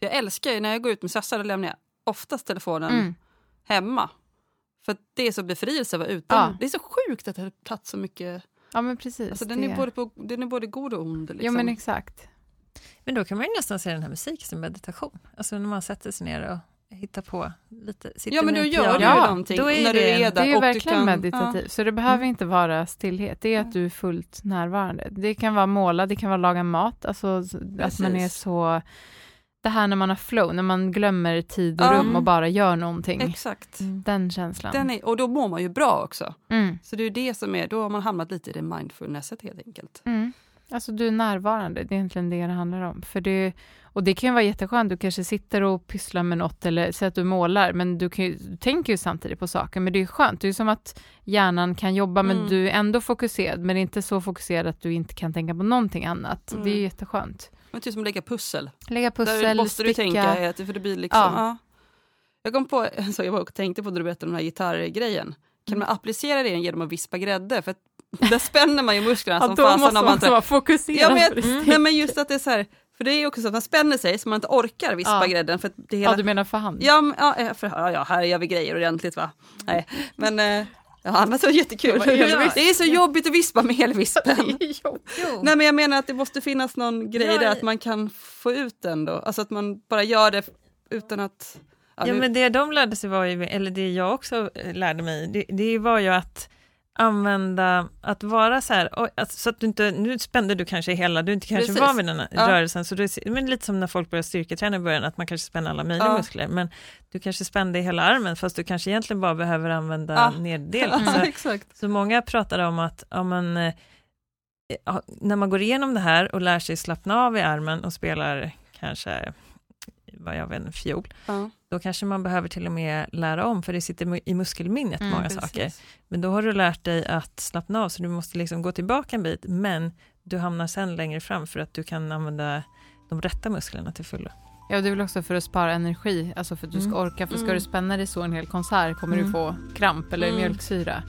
Jag älskar ju när jag går ut med Sassa, då lämnar jag oftast telefonen mm, hemma. För att det är så befrielse att vara utan. Det är så sjukt att det har tagit så mycket. ja men precis. Alltså, den, det. är både på, den är både god och ond. Liksom. Ja men exakt. Men då kan man ju nästan se den här musiken som meditation. Alltså när man sätter sig ner och hittar på lite. ja men då gör du ju Ja, någonting då är när det du är där. Det är ju verkligen kan, meditativt, så det behöver Mm. inte vara stillhet. Det är att du är fullt närvarande. Det kan vara måla, det kan vara laga mat, alltså att man är Precis. så... Det här när man har flow, när man glömmer tid och Ja. rum och bara gör någonting. Ja, exakt. Mm. Den känslan. Den är, och då mår man ju bra också. Mm. Så det är det som är, då har man hamnat lite i det mindfulnesset helt enkelt. Mm. Alltså du är närvarande, det är egentligen det det handlar om. För det, och det kan ju vara jätteskönt, du kanske sitter och pysslar med något eller säger att du målar, men du, ju, du tänker ju samtidigt på saker, men det är skönt, det är som att hjärnan kan jobba, men Mm. du är ändå fokuserad, men inte så fokuserad att du inte kan tänka på någonting annat. Mm. Det är ju jätteskönt. Men typ som att lägga pussel. Lägga Där pussel, måste du sticka. tänka, att- för det blir liksom... Ja. Ja. Jag kom på, så jag var och tänkte på när du berättade om den här gitarrgrejen. Kan Mm. man applicera det genom att vispa grädde? För där spänner man ju musklerna som då fasen måste om man vara fokuserad. Ja, men, jag, nej men just att det är så här, för det är ju också så att man spänner sig så man inte orkar vispa Ja. grädden. För det hela, Ja, du menar för hand? Ja, men, ja, eh, för, ja, ja, här gör vi grejer ordentligt va. Nej, men eh, ja, annars var det jättekul. Det. Det är så jobbigt att vispa med elvispen. Jo. Nej men jag menar att det måste finnas någon grej Ja, där att man kan få ut den då. Alltså att man bara gör det utan att... Ja, Ja, nu- men det de lärde sig var ju, eller det jag också eh, lärde mig, det, det var ju att använda, att vara så här, oj, att, så att du inte, nu spände du kanske hela, du är inte kanske Precis. van vid den här Ja. rörelsen, så det, men lite som när folk börjar styrketräna i början, att man kanske spänner alla möjliga Ja. muskler, men du kanske spände hela armen, fast du kanske egentligen bara behöver använda Ja. neddelen. Ja, Så, så många pratade om att ja, men, eh, när man går igenom det här och lär sig slappna av i armen och spelar kanske, vad jag vet, fiol, Ja, då kanske man behöver till och med lära om, för det sitter i muskelminnet Mm, många precis. saker. Men då har du lärt dig att slappna av, så du måste liksom gå tillbaka en bit, men du hamnar sen längre fram för att du kan använda de rätta musklerna till fullo. Ja, det är väl också för att spara energi, alltså för att du ska Mm. orka. För ska Mm. du spänna dig så en hel konsert kommer Mm. du få kramp eller Mm. mjölksyra.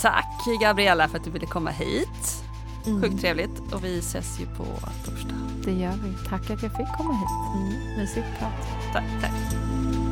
Tack Gabriella för att du ville komma hit. Mm. Sjukt trevligt och vi ses ju på torsdag. Det gör vi. Tack att jag fick komma hit. Mm. Mysigt prat. Tack, tack.